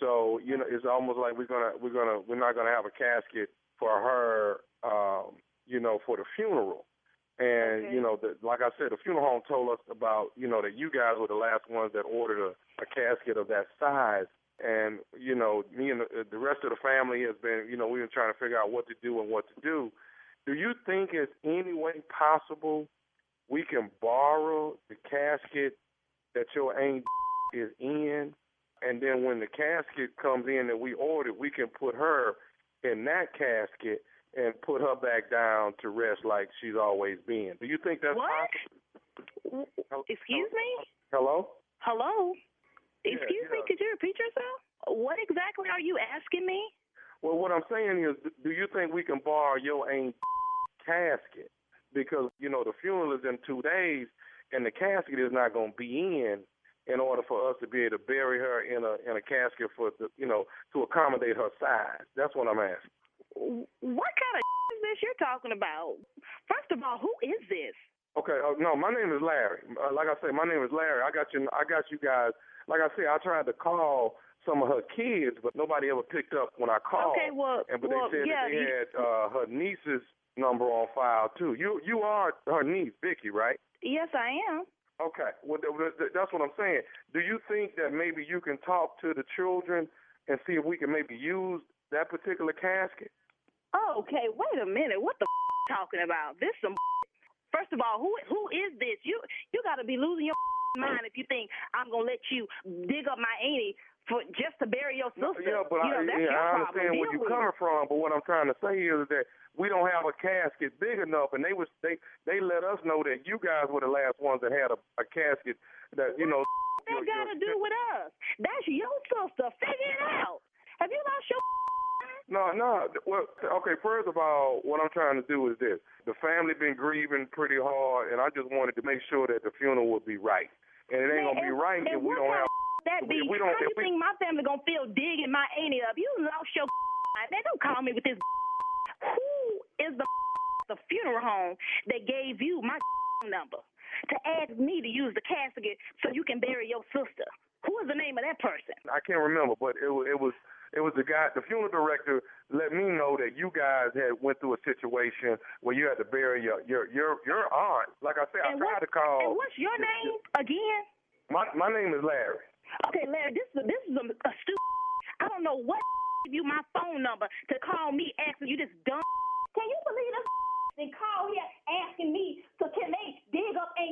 So you know, it's almost like we're gonna we're gonna we're not gonna have a casket for her, um, you know, for the funeral. And Okay. you know, the, like I said, the funeral home told us about you know that you guys were the last ones that ordered a, a casket of that size. And you know, me and the, the rest of the family has been, you know, we've been trying to figure out what to do and what to do. Do you think it's any way possible we can borrow the casket that your aunt is in and then when the casket comes in that we ordered, we can put her in that casket and put her back down to rest like she's always been. Do you think that's What? possible? Excuse me? Hello? Hello? Yeah, Excuse me, could you repeat yourself? What exactly are you asking me? Well, what I'm saying is, do you think we can borrow your aunt casket? Because you know the funeral is in two days, and the casket is not going to be in in order for us to be able to bury her in a in a casket for the you know to accommodate her size. That's what I'm asking. What kind of is this you're talking about? First of all, who is this? Okay, uh, no, my name is Larry. Uh, like I said, my name is Larry. I got you. I got you guys. Like I said, I tried to call some of her kids, but nobody ever picked up when I called. Okay, well, and but well, they said yeah, that they you- had uh, her niece's number on file too. You you are her niece, Vicky, right? Yes, I am. Okay, well th- th- that's what I'm saying. Do you think that maybe you can talk to the children and see if we can maybe use that particular casket? Okay, wait a minute. What the f- talking about? This some First of all, who who is this? You you got to be losing your mind if you think I'm gonna let you dig up my auntie for just to bury your sister. Yeah, but you know, I, yeah, I problem. understand where you're coming from, but what I'm trying to say is that we don't have a casket big enough, and they was they they let us know that you guys were the last ones that had a, a casket that you know. That got to do with us. That's your sister. Figure it out. Have you lost your? No, no. Well, okay. First of all, what I'm trying to do is this: the family been grieving pretty hard, and I just wanted to make sure that the funeral would be right. And it ain't gonna be right if we don't have. That if we- don't- How if you we- think my family gonna feel digging my auntie up? You lost your mind. Man, don't call me with this. Who is the the funeral home that gave you my number to ask me to use the casket so you can bury your sister? Who is the name of that person? I can't remember, but it wa- it was it was the guy, the funeral director, let me know that you guys had went through a situation where you had to bury your your your your aunt. Like I said, I And tried what- to call. And what's your name again? My my name is Larry. Okay, Larry, this is this is a, a stupid. I don't know what give you my phone number to call me asking you this dumb. Can you believe this? They call here asking me so can they dig up a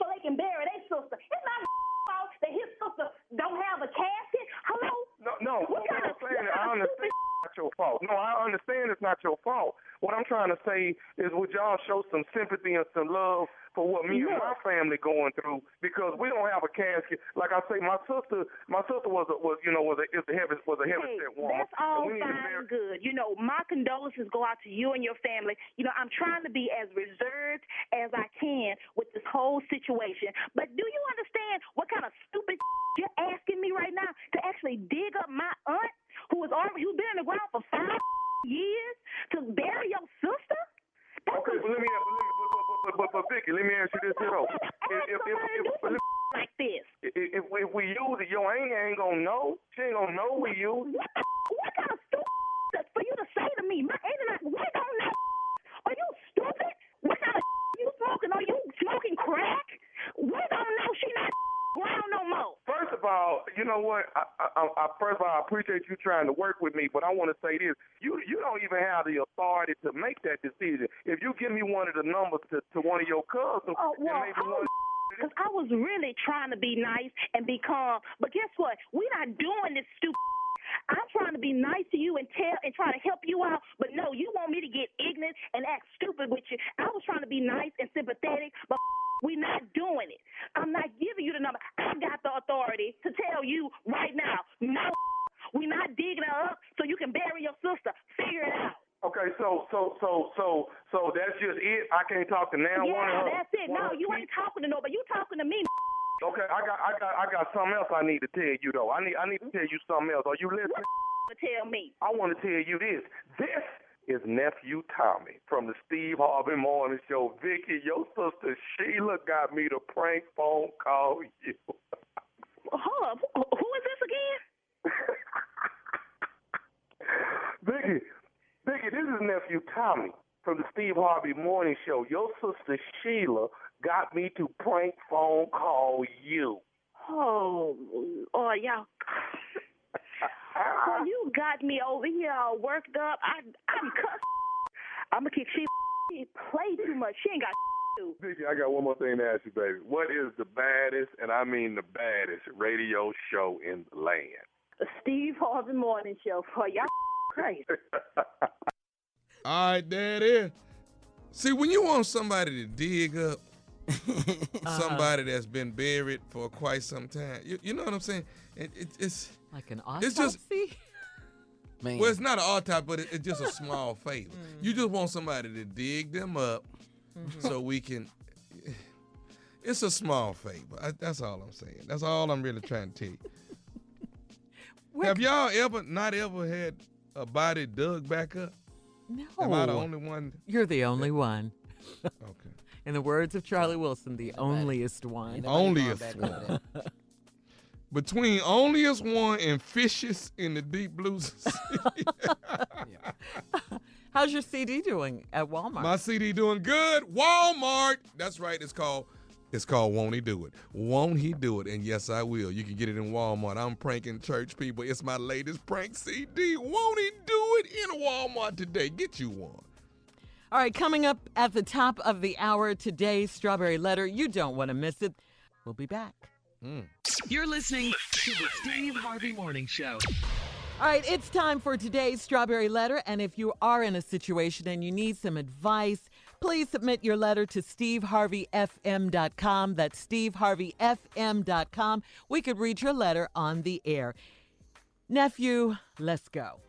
so they can bury their sister. It's not fault that his sister don't have a casket. Hello? No, no. What What kind I'm of- saying, what I kind of understand it's not your fault. No, I understand it's not your fault. What I'm trying to say is, would y'all show some sympathy and some love for what me and my family going through? Because we don't have a casket. Like I say, my sister, my sister was a, was you know was a is a heaven was a heaven Hey, sent woman. that's all we need to fine and good. You know, my condolences go out to you and your family. You know, I'm trying to be as reserved as I can with this whole situation. But do you understand what kind of stupid you're asking me right now to actually dig up my aunt who is already who's been in the ground for five years to bury your sister? Okay, but let me, but, but, but, but, but, Vicky, let me ask you this here though. If, if, if, if, like this. if, if, we use it, your aunt ain't gonna know. She ain't gonna know we use it. What kind of stupid for you to say to me? My aunt and I, we don't know. Are you stupid? What kind of you smoking? Are you smoking crack? We don't know. She not ground no more. First of all, you know what? I, I, I, first of all, I appreciate you trying to work with me, but I want to say this: you you don't even have the authority to make that decision. If you give me one of the numbers to, to one of your cousins, Oh, well, maybe one. Because I was really trying to be nice and be calm. But guess what? We're not doing this stupid. I'm trying to be nice to you and tell and try to help you out. But no, you want me to get ignorant and act stupid with you. I was trying to be nice and sympathetic, but we're not doing it. I'm not giving you the number. I got the authority to tell you right now. No, we're not digging her up so you can bury your sister. Figure it out. Okay, so so so so so that's just it. I can't talk to now one of yeah, her. that's it. one No, you ain't talking to nobody. You talking to me. Okay, I got I got I got something else I need to tell you though. I need I need to tell you something else. Are you listening? To tell me. I want to tell you this. This is nephew Tommy from the Steve Harvey Morning Show. Vicky, your sister Sheila got me to prank phone call you. Hold up. Who is this again? Vicky, Vicky, this is nephew Tommy from the Steve Harvey Morning Show. Your sister Sheila got me to prank phone call you. Oh, oh, y'all. Well, you got me over here all worked up. I, I'm cussed. I'm gonna kick she. She play too much. She ain't got to. Vicky, I got one more thing to ask you, baby. What is the baddest, and I mean the baddest, radio show in the land? The Steve Harvey Morning Show for y'all crazy. All right, there it is. See, when you want somebody to dig up Uh-huh. somebody that's been buried for quite some time, you, you know what I'm saying? It, it, it's like an It's just autopsy? Man. well, it's not an autopsy, but it, it's just a small favor. Mm. You just want somebody to dig them up mm-hmm. so we can. It's a small favor. I, that's all I'm saying. That's all I'm really trying to tell you. Have y'all ever not ever had a body dug back up? No. Am I the only one? You're the only one. Okay. In the words of Charlie Wilson, the onliest one. Onlyest one. Between onlyest one and fishes in the deep blue sea. How's your CD doing at Walmart? My CD doing good. Walmart. That's right. It's called. It's called Won't He Do It? Won't He Do It? And yes, I will. You can get it in Walmart. I'm pranking church people. It's my latest prank CD. Won't He Do It in Walmart today? Get you one. All right, coming up at the top of the hour, today's Strawberry Letter. You don't want to miss it. We'll be back. Hmm. You're listening to the Steve Harvey Morning Show. All right, it's time for today's Strawberry Letter. And if you are in a situation and you need some advice, please submit your letter to steveharveyfm.com. That's steveharveyfm.com. We could read your letter on the air. Nephew, let's go.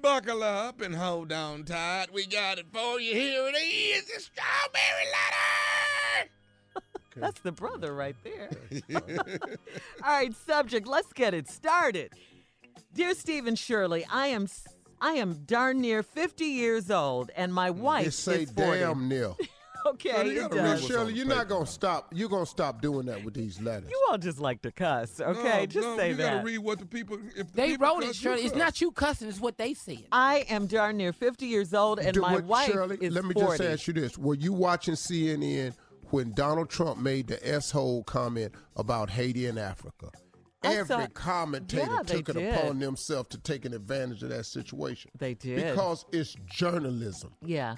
Buckle up and hold on tight. We got it for you. Here it is, the strawberry letter. That's the brother right there. All right, subject. Let's get it started. Dear Stephen Shirley, I am I am darn near 50 years old, and my wife say is 40. damn near. Okay, Shirley, you it gotta read does. what's Shirley, you're not gonna stop. You're gonna stop doing that with these letters. You all just like to cuss, okay? No, just no, say you that. gotta read what the people. If the They people wrote it, cuss, you Shirley. It's not you cussing. It's what they said. I am darn near 50 years old, and Do my what, wife Shirley, is let me 40. just ask you this: Were you watching CNN when Donald Trump made the s-hole comment about Haiti and Africa? I Every saw- commentator Yeah, took it did. upon themselves to take an advantage of that situation. They did. because it's journalism. Yeah.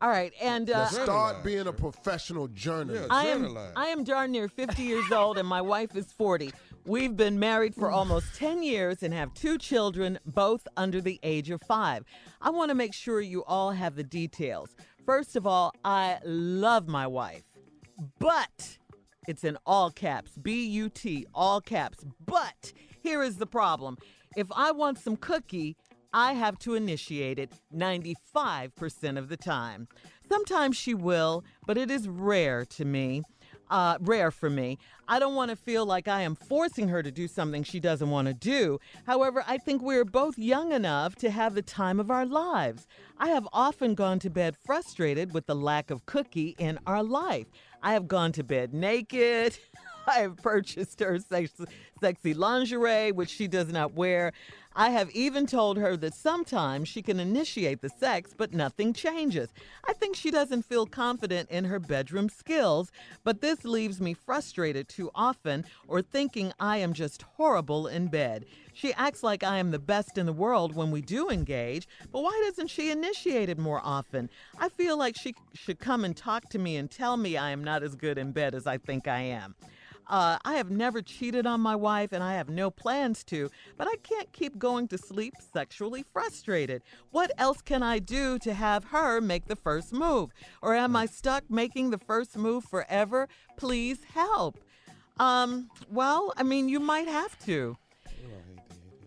All right, and uh, Start being a professional journalist. I am I am darn near 50 years old and my wife is 40. We've been married for almost 10 years and have two children, both under the age of 5. I want to make sure you all have the details. First of all, I love my wife. But it's in all caps, B U T, all caps. But here is the problem. If I want some cookie, I have to initiate it 95% of the time. Sometimes she will, but it is rare to me. Uh, rare for me. I don't want to feel like I am forcing her to do something she doesn't want to do. However, I think we are both young enough to have the time of our lives. I have often gone to bed frustrated with the lack of cookie in our life. I have gone to bed naked. I have purchased her sex- sexy lingerie, which she does not wear. I have even told her that sometimes she can initiate the sex, but nothing changes. I think she doesn't feel confident in her bedroom skills, but this leaves me frustrated too often or thinking I am just horrible in bed. She acts like I am the best in the world when we do engage, but why doesn't she initiate it more often? I feel like she should come and talk to me and tell me I am not as good in bed as I think I am. Uh, I have never cheated on my wife and I have no plans to, but I can't keep going to sleep sexually frustrated. What else can I do to have her make the first move? Or am I stuck making the first move forever? Please help. Um, well, I mean, you might have to.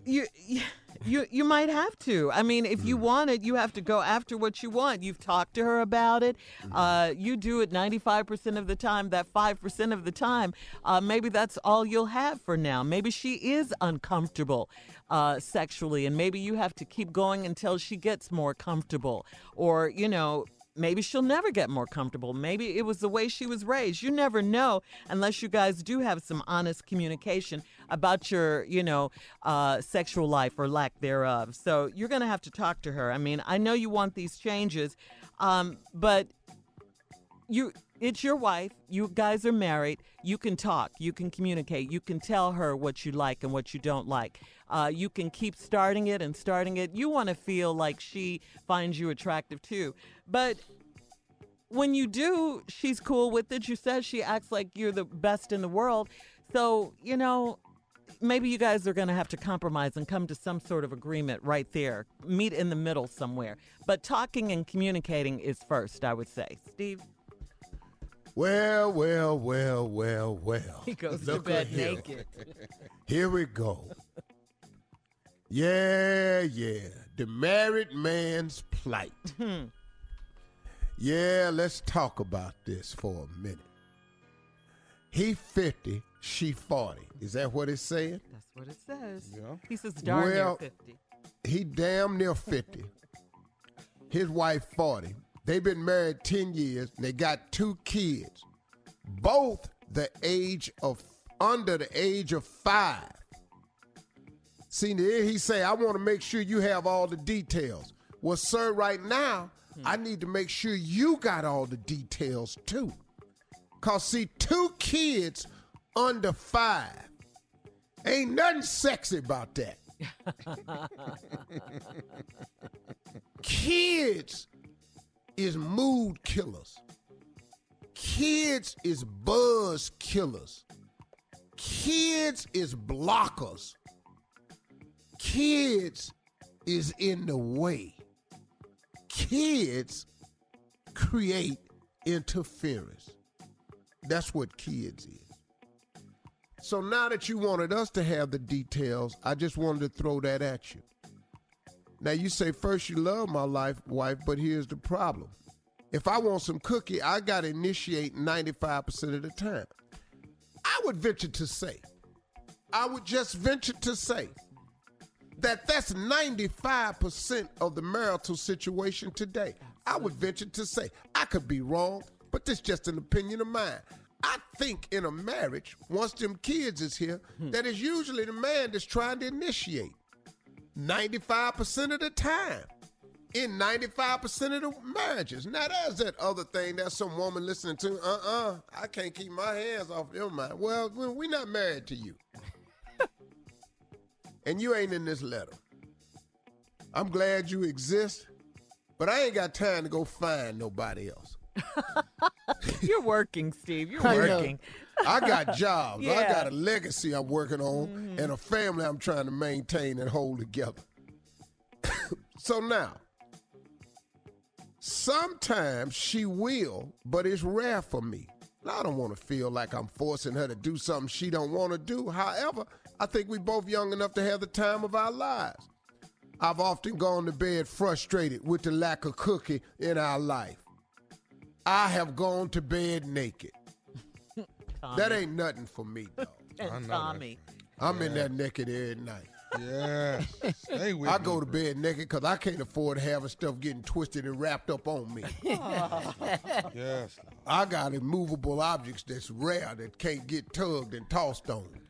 You, you you you might have to. I mean, if you want it, you have to go after what you want. You've talked to her about it. Uh, you do it 95% of the time. That 5% of the time, uh, maybe that's all you'll have for now. Maybe she is uncomfortable uh, sexually, and maybe you have to keep going until she gets more comfortable. Or, you know, maybe she'll never get more comfortable. Maybe it was the way she was raised. You never know unless you guys do have some honest communication about your, you know, uh, sexual life or lack thereof. So you're going to have to talk to her. I mean, I know you want these changes, um, but you it's your wife you guys are married you can talk you can communicate you can tell her what you like and what you don't like uh, you can keep starting it and starting it you want to feel like she finds you attractive too but when you do, she's cool with it. You said she acts like you're the best in the world. So, you know, maybe you guys are going to have to compromise and come to some sort of agreement right there. Meet in the middle somewhere. But talking and communicating is first, I would say. Steve? Well, well, well, well, well. He goes to Look bed at here. Here we go. Yeah, yeah. The married man's plight. Hmm. Yeah, let's talk about this for a minute. He 50, she 40. Is that what it's saying? That's what it says. Yeah. He says darn Well, near 50. He damn near 50. His wife 40. They've been married 10 years. And they got two kids. Both the age of under the age of 5. See, there he say, I want to make sure you have all the details. Well, sir, right now, hmm. I need to make sure you got all the details too. Cause see, two kids under five. Ain't nothing sexy about that. Kids is mood killers. Kids is buzz killers. Kids is blockers. Kids is in the way. Kids create interference. That's what kids is. So now that you wanted us to have the details, I just wanted to throw that at you. Now you say first you love my life, wife, but here's the problem. If I want some cookie, I gotta initiate 95% of the time. I would venture to say, I would just venture to say that that's 95% of the marital situation today. I would venture to say, I could be wrong, but this just an opinion of mine. I think in a marriage, once them kids is here, hmm. that is usually the man that's trying to initiate. 95% of the time. In 95% of the marriages. Now there's that other thing that some woman listening to, uh-uh, I can't keep my hands off your mind. Well, we're not married to you. And you ain't in this letter. I'm glad you exist, but I ain't got time to go find nobody else. You're working, Steve. You're I working. I got jobs. I Yeah. Mm-hmm. got a legacy I'm working on and a family I'm trying to maintain and hold together. so now, sometimes she will, but it's rare for me. I don't want to feel like I'm forcing her to do something she don't want to do. However, I think we both young enough to have the time of our lives. I've often gone to bed frustrated with the lack of cookie in our life. I have gone to bed naked. That ain't nothing for me, dog. And Tommy. I'm in that naked every night. Yeah. Stay with I me, go to bed naked because I can't afford having stuff getting twisted and wrapped up on me. Yes. I got immovable objects that's rare that can't get tugged and tossed on.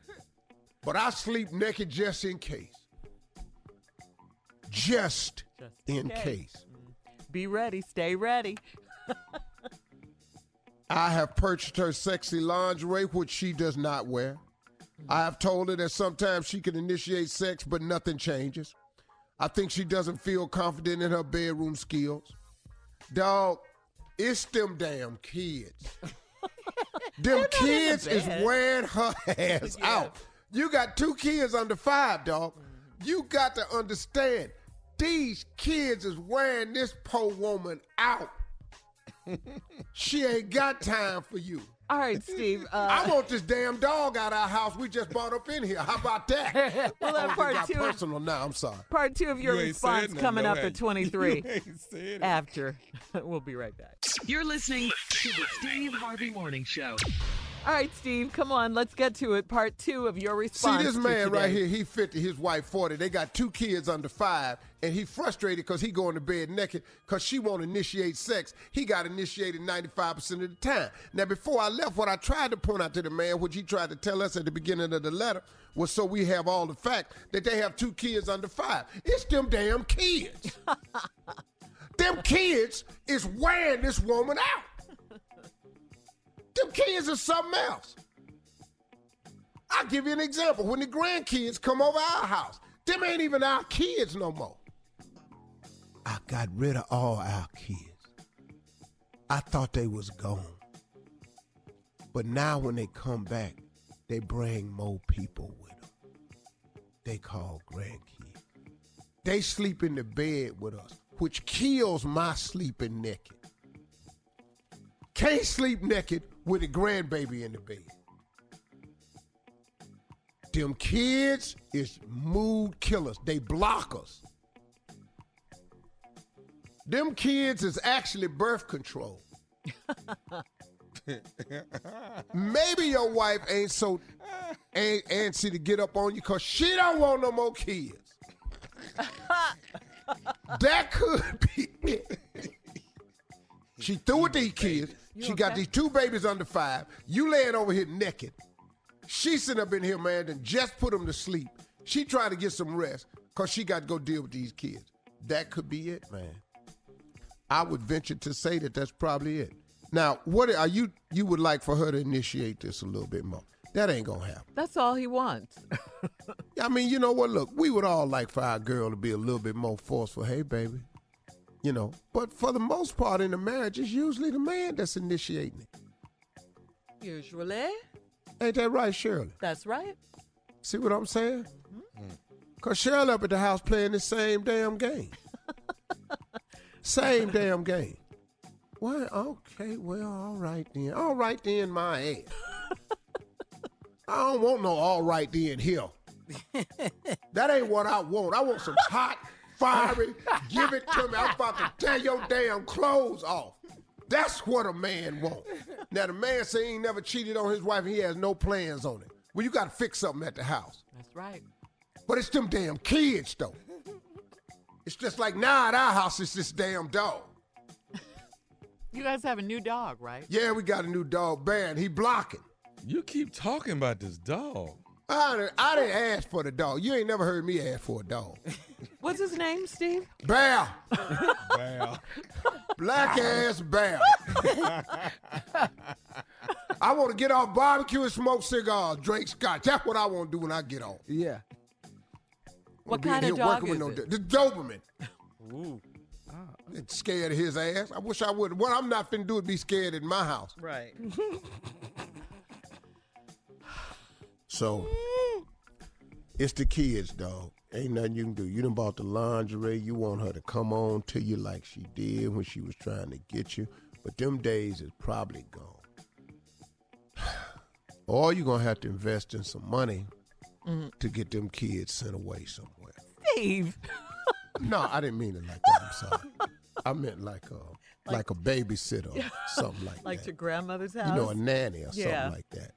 But I sleep naked just in case. Just, in case. Mm. Be ready. Stay ready. I have purchased her sexy lingerie, which she does not wear. Mm. I have told her that sometimes she can initiate sex, but nothing changes. I think she doesn't feel confident in her bedroom skills. Dog, it's them damn kids. them kids is wearing her ass out. You got two kids under five, dog. You got to understand, these kids is wearing this poor woman out. she ain't got time for you. All right, Steve. Uh, I want this damn dog out of our house we just brought up in here. How about that? Well, that Oh, part got two- personal now. I'm sorry. Part two of your You response coming though, up have at 23. You ain't said it. After. we'll be right back. You're listening to the Steve Harvey Morning Show. All right, Steve, come on. Let's get to it. Part two of your response. See this man right here, he 50, his wife 40. They got two kids under five, and he frustrated because he going to bed naked because she won't initiate sex. He got initiated 95% of the time. Now, before I left, what I tried to point out to the man, which he tried to tell us at the beginning of the letter, was so we have all the facts that they have two kids under five. It's them damn kids. them kids is wearing this woman out. Them kids are something else. I'll give you an example. When the grandkids come over our house, them ain't even our kids no more. I got rid of all our kids. I thought they was gone. But now when they come back, they bring more people with them. They call grandkids. They sleep in the bed with us, which kills my sleeping naked. Can't sleep naked with a grandbaby in the bed. Them kids is mood killers. They block us. Them kids is actually birth control. Maybe your wife ain't so ain't antsy to get up on you because she don't want no more kids. that could be it. She threw with these kids. She got these two babies under five. You laying over here naked. She sitting up in here, man, and just put them to sleep. She trying to get some rest because she got to go deal with these kids. That could be it, man. I would venture to say that that's probably it. Now, what are you? You would like for her to initiate this a little bit more? That ain't gonna happen. That's all he wants. I mean, you know what? Look, we would all like for our girl to be a little bit more forceful. Hey, baby, you know. But for the most part in the marriage, it's usually the man that's initiating it. Usually. Ain't that right, Shirley? That's right. See what I'm saying? Mm-hmm. Cause Shirley up at the house playing the same damn game. same damn game. Well, okay, well, all right then. All right then, my ass. I don't want no all right then here. that ain't what I want. I want some hot, fiery, give it to me. I'm about to tear your damn clothes off. That's what a man want. Now the man say he ain't never cheated on his wife and he has no plans on it. Well, you got to fix something at the house. That's right. But it's them damn kids though. It's just like now at our house, it's this damn dog. You guys have a new dog, right? Yeah, we got a new dog, Bear, and he blocking. You keep talking about this dog. I didn't, I didn't ask for the dog. You ain't never heard me ask for a dog. What's his name, Steve? Bear. Bear. Black ass bear. I want to get off barbecue and smoke cigars, drink scotch. That's what I want to do when I get off. Yeah. What Wanna be in kind of here dog is with it? no, The Doberman. Ooh. Ain't Scared of his ass. I wish I would. What I'm not finna do is be scared in my house. Right. So it's the kids, dog. Ain't nothing you can do. You done bought the lingerie. You want her to come on to you like she did when she was trying to get you. But them days is probably gone. Or you're gonna have to invest in some money Mhm. to get them kids sent away somewhere. Steve. No, I didn't mean it like that. I'm sorry. I meant like a like, a babysitter, or something like, that. like that. to grandmot's house. You know, a nanny or Yeah. something like that.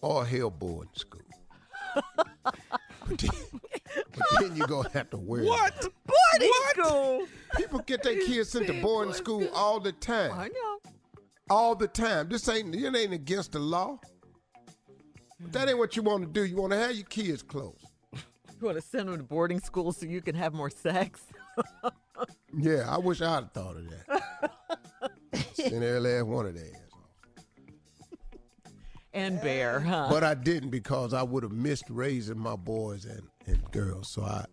Or a hell boarding school. but, then, but then you're gonna have to worry. What? about- Boarding school. People get their kids sent to boarding school all the time. I know. All the time. This ain't it ain't against the law. But That ain't what you want to do. You want to have your kids close. You want to send them to boarding school so you can have more sex? Yeah, I wish I'd have thought of that. Send every last one of theirs. And bear, huh? But I didn't because I would have missed raising my boys and, and girls. So I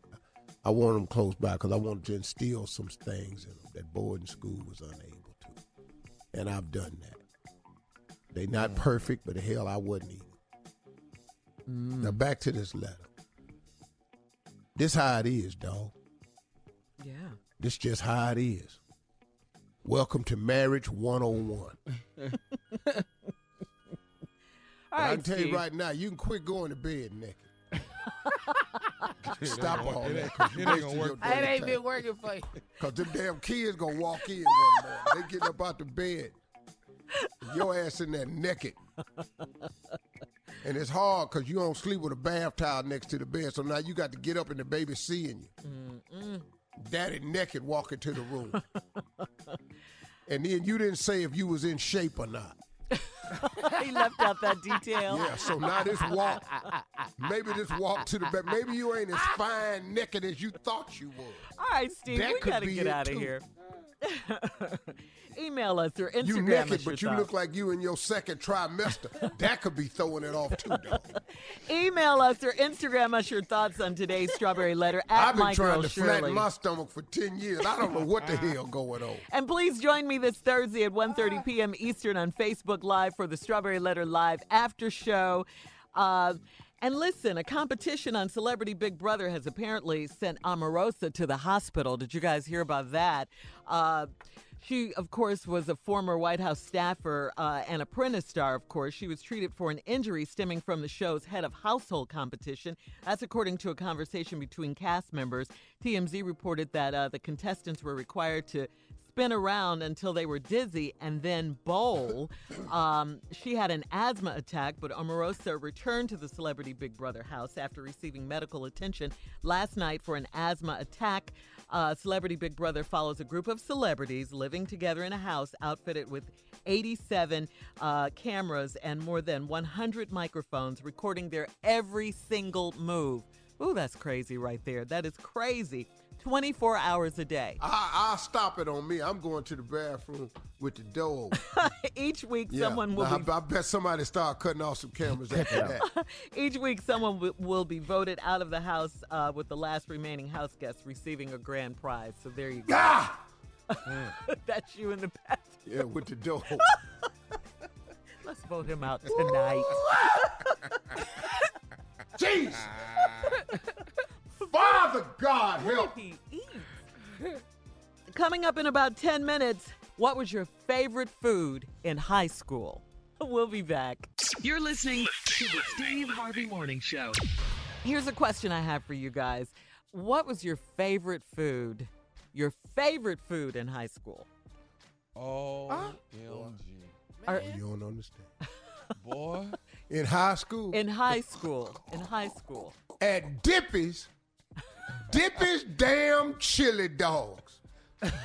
I want them close by because I wanted to instill some things in them that boarding school was unable to. And I've done that. They not mm. perfect, but hell, I wasn't either. Mm. Now back to this letter. This how it is, dog. Yeah. This just how it is. Welcome to Marriage 101. But I can tell you right now, you can quit going to bed naked. Stop gonna all work. That. ain't- you it ain't wasting gonna your work. It damn ain't time. been working for you. Cause them damn kids gonna walk in one morning. They getting up out the bed. Your ass in there naked. And it's hard because you don't sleep with a bath towel next to the bed. So now you got to get up and the baby seeing you. Mm-mm. Daddy naked walking to the room. and then you didn't say if you was in shape or not. He left out that detail. Yeah, so now this walk, maybe this walk to the bed, maybe you ain't as fine naked as you thought you was. All right, Steve, That we got to get out of here. Email us or Instagram You us naked, your but you thoughts. look like you in your second trimester. that could be throwing it off too, though. Email us or Instagram us your thoughts on today's strawberry letter at I've been my trying girl to Shirley. flatten my stomach for 10 years. I don't know what the hell going on. And please join me this Thursday at 1.30 p.m. Eastern on Facebook Live for the Strawberry Letter Live after show. Uh, and listen, a competition on Celebrity Big Brother has apparently sent Omarosa to the hospital. Did you guys hear about that? Uh, she, of course, was a former White House staffer uh, and apprentice star, of course. She was treated for an injury stemming from the show's head of household competition. That's according to a conversation between cast members. TMZ reported that uh, the contestants were required to spin around until they were dizzy and then bowl. Um, she had an asthma attack, but Omarosa returned to the Celebrity Big Brother house after receiving medical attention last night for an asthma attack. Uh, Celebrity Big Brother follows a group of celebrities living together in a house outfitted with 87 uh, cameras and more than 100 microphones recording their every single move. Ooh, that's crazy right there. That is crazy. 24 hours a day. I, I'll stop it on me. I'm going to the bathroom with the door. Each week, Yeah. someone will Now, be I, I bet somebody start cutting off some cameras after that. Each week, someone w- will be voted out of the house uh, with the last remaining house guest receiving a grand prize. So there you go. Ah! That's you in the bathroom. Yeah, with the door. Let's vote him out tonight. Jeez! Father God, help! did he? Coming up in about 10 minutes, what was your favorite food in high school? We'll be back. You're listening to the Steve Harvey Morning Show. Here's a question I have for you guys. What was your favorite food? Your favorite food in high school? Oh, OMG. Are- You don't understand. Boy. In high school, in high school. In high school. at Dippy's, Dippy's damn chili dogs.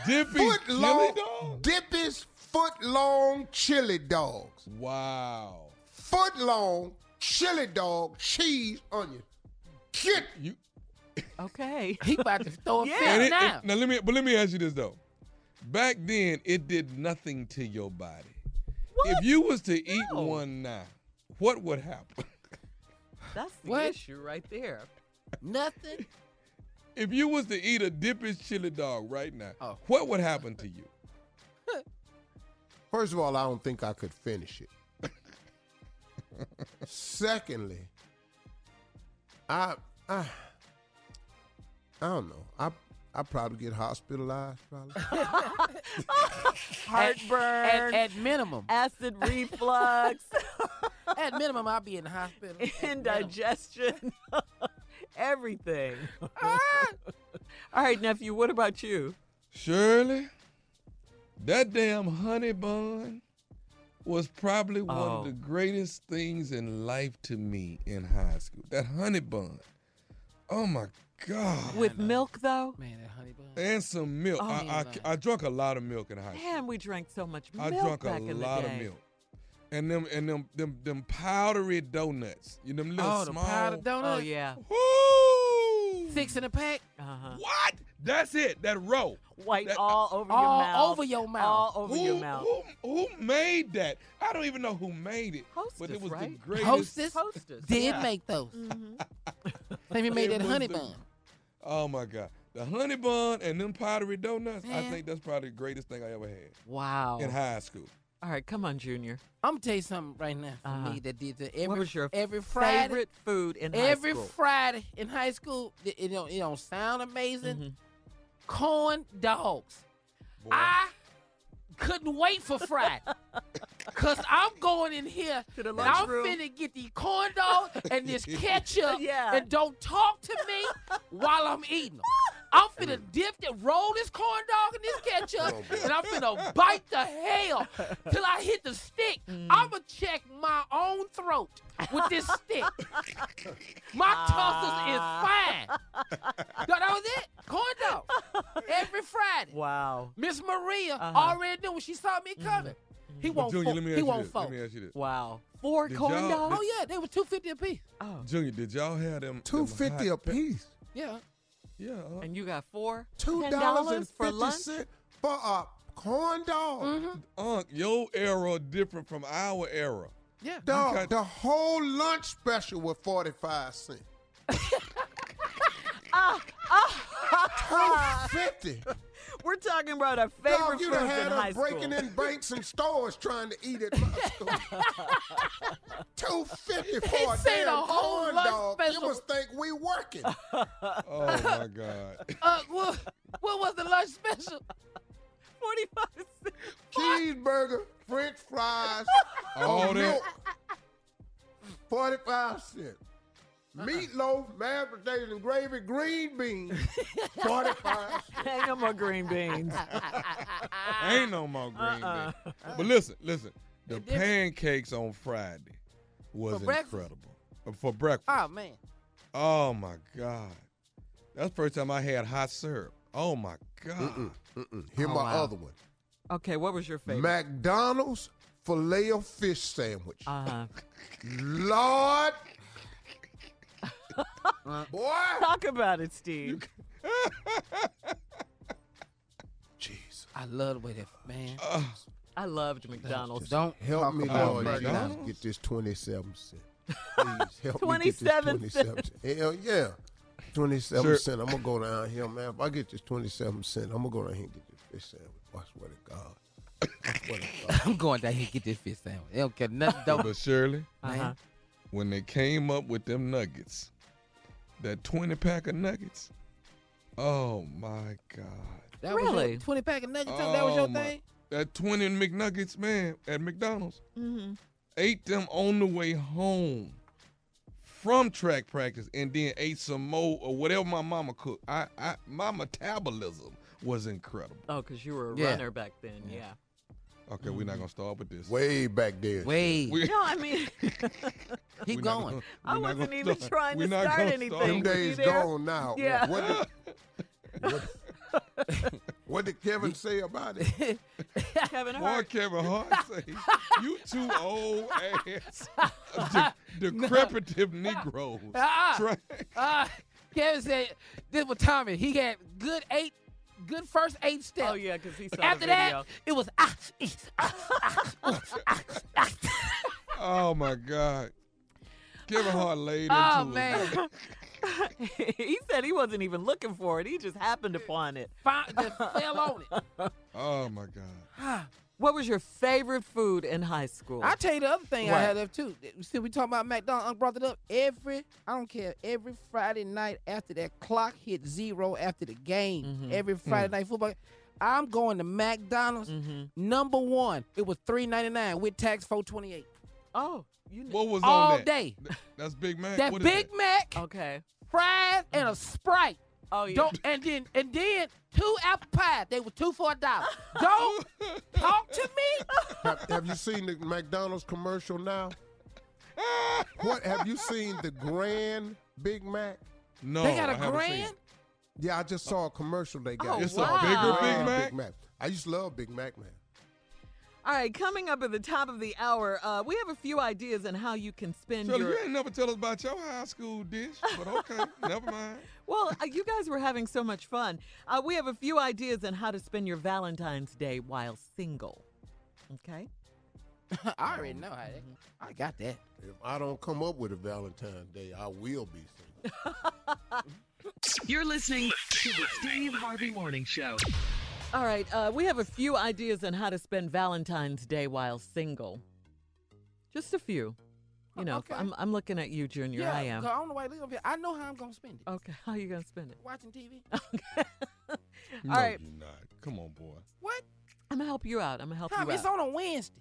Dippy Foot chili long, dog? Dippy's foot long chili dogs. Wow. Foot long chili dog, cheese, onion. Get You Okay. He about to throw a Yeah. fit it, now. it- now let me but let me ask you this though. Back then it did nothing to your body. If you was to eat one now, what would happen? That's the What? issue right there. Nothing. If you was to eat a Dippy's chili dog right now, Oh. what would happen to you? First of all, I don't think I could finish it. Secondly, I I I don't know. I I probably get hospitalized. Probably. Heartburn. At, at minimum. acid reflux, At minimum, I'll be in the hospital. Indigestion, everything. Ah! All right, nephew, what about you? Shirley, that damn honey bun was probably one Oh. of the greatest things in life to me in high school. That honey bun. Oh my God. With milk, though? Man, that honey bun. and some milk. Oh, I, I. I drunk a lot of milk in high school. Man, we drank so much I milk drunk back a in lot of milk. And them and them them them powdery donuts. You know them little Oh, the powdered donut. Oh, yeah. Woo! Six in a pack. Uh-huh. What? That's it. That row. White That- all over your mouth. all mouth. over your mouth. All over who, your mouth. Who, who made that? I don't even know who made it. but Hostess, it was the right? greatest. Hostess Hostess. did yeah. make those. Mhm. They even made It that honey the- bun. Oh my God. The honey bun and them powdery donuts, I think that's probably the greatest thing I ever had Wow. in high school. All right, come on, Junior. I'm gonna tell you something right now for Uh-huh. me that did the every what was your every Friday favorite food in high school. every school? Friday in high school. It, it don't it don't sound amazing. Mhm. Corn dogs. Boy. I couldn't wait for Friday. Cause I'm going in here To the and I'm lunchroom. finna get these corn dogs and this ketchup Yeah. and don't talk to me while I'm eating them. I'm finna dip and roll this corn dog in this ketchup and I'm finna bite the hell till I hit the stick. Mm. I'ma check my own throat with this stick. My tussles is fine. No, that was it. Corn dog. Every Friday. Wow. Miss Maria Uh-huh. already knew when she saw me coming. He won't Junior, fo- let me he won't this. fold. Let me ask you this. Wow. Four Did corn dogs? Oh yeah, they were two fifty a piece. Oh. Junior, did y'all have them? Two fifty them fifty a hot pe- piece. Yeah. Yeah. uh, And you got four? Two $10 and for fifty lunch? cents for a corn dog. Mm-hmm. Unc, your era different from our era. Yeah. Dog, got- the whole lunch special was 45 cents. Two fifty. We're talking about our favorite Dog, you'd have foods had in high us school. breaking in banks and stores trying to eat at my school. Two fifty for a damn a whole corn dog. special. You must think we working. Oh my God. Uh, what, what was the lunch special? 45 cents. Cheeseburger, French fries, All that- milk. Forty-five cents. Meatloaf, mashed potatoes and gravy, green beans. Forty-five cents. Ain't no more green beans. Ain't no more green Uh-uh. beans. But listen, listen. The pancakes on Friday was For incredible. Uh, For breakfast. Oh man. Oh my God. That's the first time I had hot syrup. Oh my God. Mm-mm, mm-mm. Here Oh, my wow. other one. Okay, what was your favorite? McDonald's filet of fish sandwich. uh-huh. Lord. Boy. Talk about it, Steve. Jeez. I love the way that man. Uh, I loved McDonald's. Don't Help talk me, about Lord Jesus, McDonald's? get this 27 cent. Please help me get this 27 27 cent. Hell yeah. 27 Sure. cent. I'm going to go down here, man. If I get this 27 cent, I'm going to go down here and get this fish sandwich. I swear to God. I swear to God. I'm going down here and get this fish sandwich. They don't care nothing. Don't. but Shirley, Uh-huh. when they came up with them nuggets, that 20 pack of nuggets, oh my God. That was your Really? 20 pack of nuggets. that was your Oh, my- thing. That 20 McNuggets, man, at McDonald's. Mm-hmm. ate them on the way home from track practice and then ate some more or whatever my mama cooked. I, I my metabolism was incredible. Oh, because you were a Yeah. runner back then, yeah. Okay, we're not gonna start with this. Way back there. Way. We- No, I mean, Keep going. gonna- I wasn't even start- trying we're to start gonna anything. Them days gone now. Yeah. What did, what, what did Kevin say about it? Kevin Boy, Hart. Kevin Hart say, you two old ass, de- decrepitive Negroes. Try- ah. Kevin said this was Tommy. He had good eight, good first eight steps. Oh, yeah, because he saw After the video. that, it was ah, ah, ah, ah, ah, ah. oh my God. Kevin Hart laid into Oh it. man, he said he wasn't even looking for it. He just happened upon it. Found, just fell on it. Oh my God. What was your favorite food in high school? I tell you the other thing I had there too. See, we talking about McDonald's. I brought it up every. I don't care. Every Friday night after that clock hit zero after the game. Mm-hmm. Every Mm. Friday night football. I'm going to McDonald's. Mm-hmm. Number one. It was three ninety nine with tax four twenty eight. oh, you kn- What was All on that? day. That's Big Mac. That What is Big Mac, okay. fries, and a Sprite. Oh yeah. Don't and then and then two apple pies. They were two for a dollar. Don't talk to me. Have, have you seen the McDonald's commercial now? What have you seen the Grand Big Mac? No, they got I a haven't seen grand. it. Yeah, I just saw a commercial they got. Oh, It's wow. a bigger Big Grand Mac. Big Mac. I used to love Big Mac, man. All right, coming up at the top of the hour, uh, we have a few ideas on how you can spend Shirley, your. you ain't never tell us about your high school dish, but okay, never mind. Well, uh, you guys were having so much fun. Uh, we have a few ideas on how to spend your Valentine's Day while single. Okay. I already know how that. I got that. If I don't come up with a Valentine's Day, I will be single. You're listening to the Steve Harvey Morning Show. All right, uh, we have a few ideas on how to spend Valentine's Day while single. Just a few. You know, Okay. I'm, I'm looking at you, Junior. yeah, I am. 'cause I don't know why you leave here. I know how I'm gonna spend it. Okay, how you gonna spend it? Watching TV. Okay. No, All right, you're not. Come on, boy. What? I'm gonna help you out. I'm gonna help Tom, you it's out. It's on a Wednesday.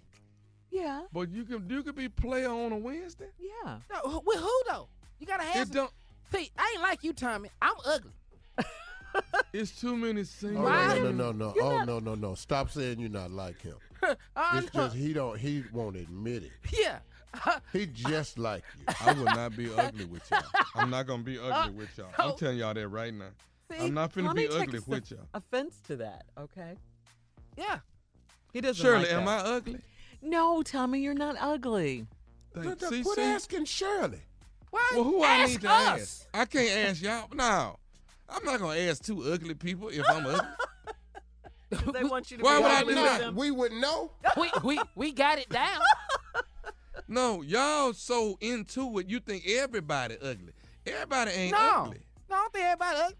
yeah, But you can you could be player on a Wednesday. yeah. No, with who though? You gotta have. It some- don't. See, I ain't like you, Tommy. I'm ugly. It's too many Oh, single. No, no, no, no, You're Oh, not- no, no, no. Stop saying you're not like him. I It's know. just he don't he won't admit it. yeah. He just like you. I will not be ugly with y'all. I'm not gonna be ugly with y'all. I'm Oh. telling y'all that right now. See? I'm not finna Tommy be ugly takes with off- y'all. Offense to that, okay? Yeah. He doesn't. Shirley, like am. I ugly? No, Tommy, you're not ugly. Thank- Quit, see, quit asking Shirley. Why? Well, who I need to us. ask? I can't ask y'all. No, I'm not gonna ask two ugly people if I'm ugly. they want you to Why be would I ugly do with that? them. We wouldn't know. we we we got it down. No, y'all so into it, you think everybody ugly. Everybody ain't no, ugly. no, I don't think everybody. ugly.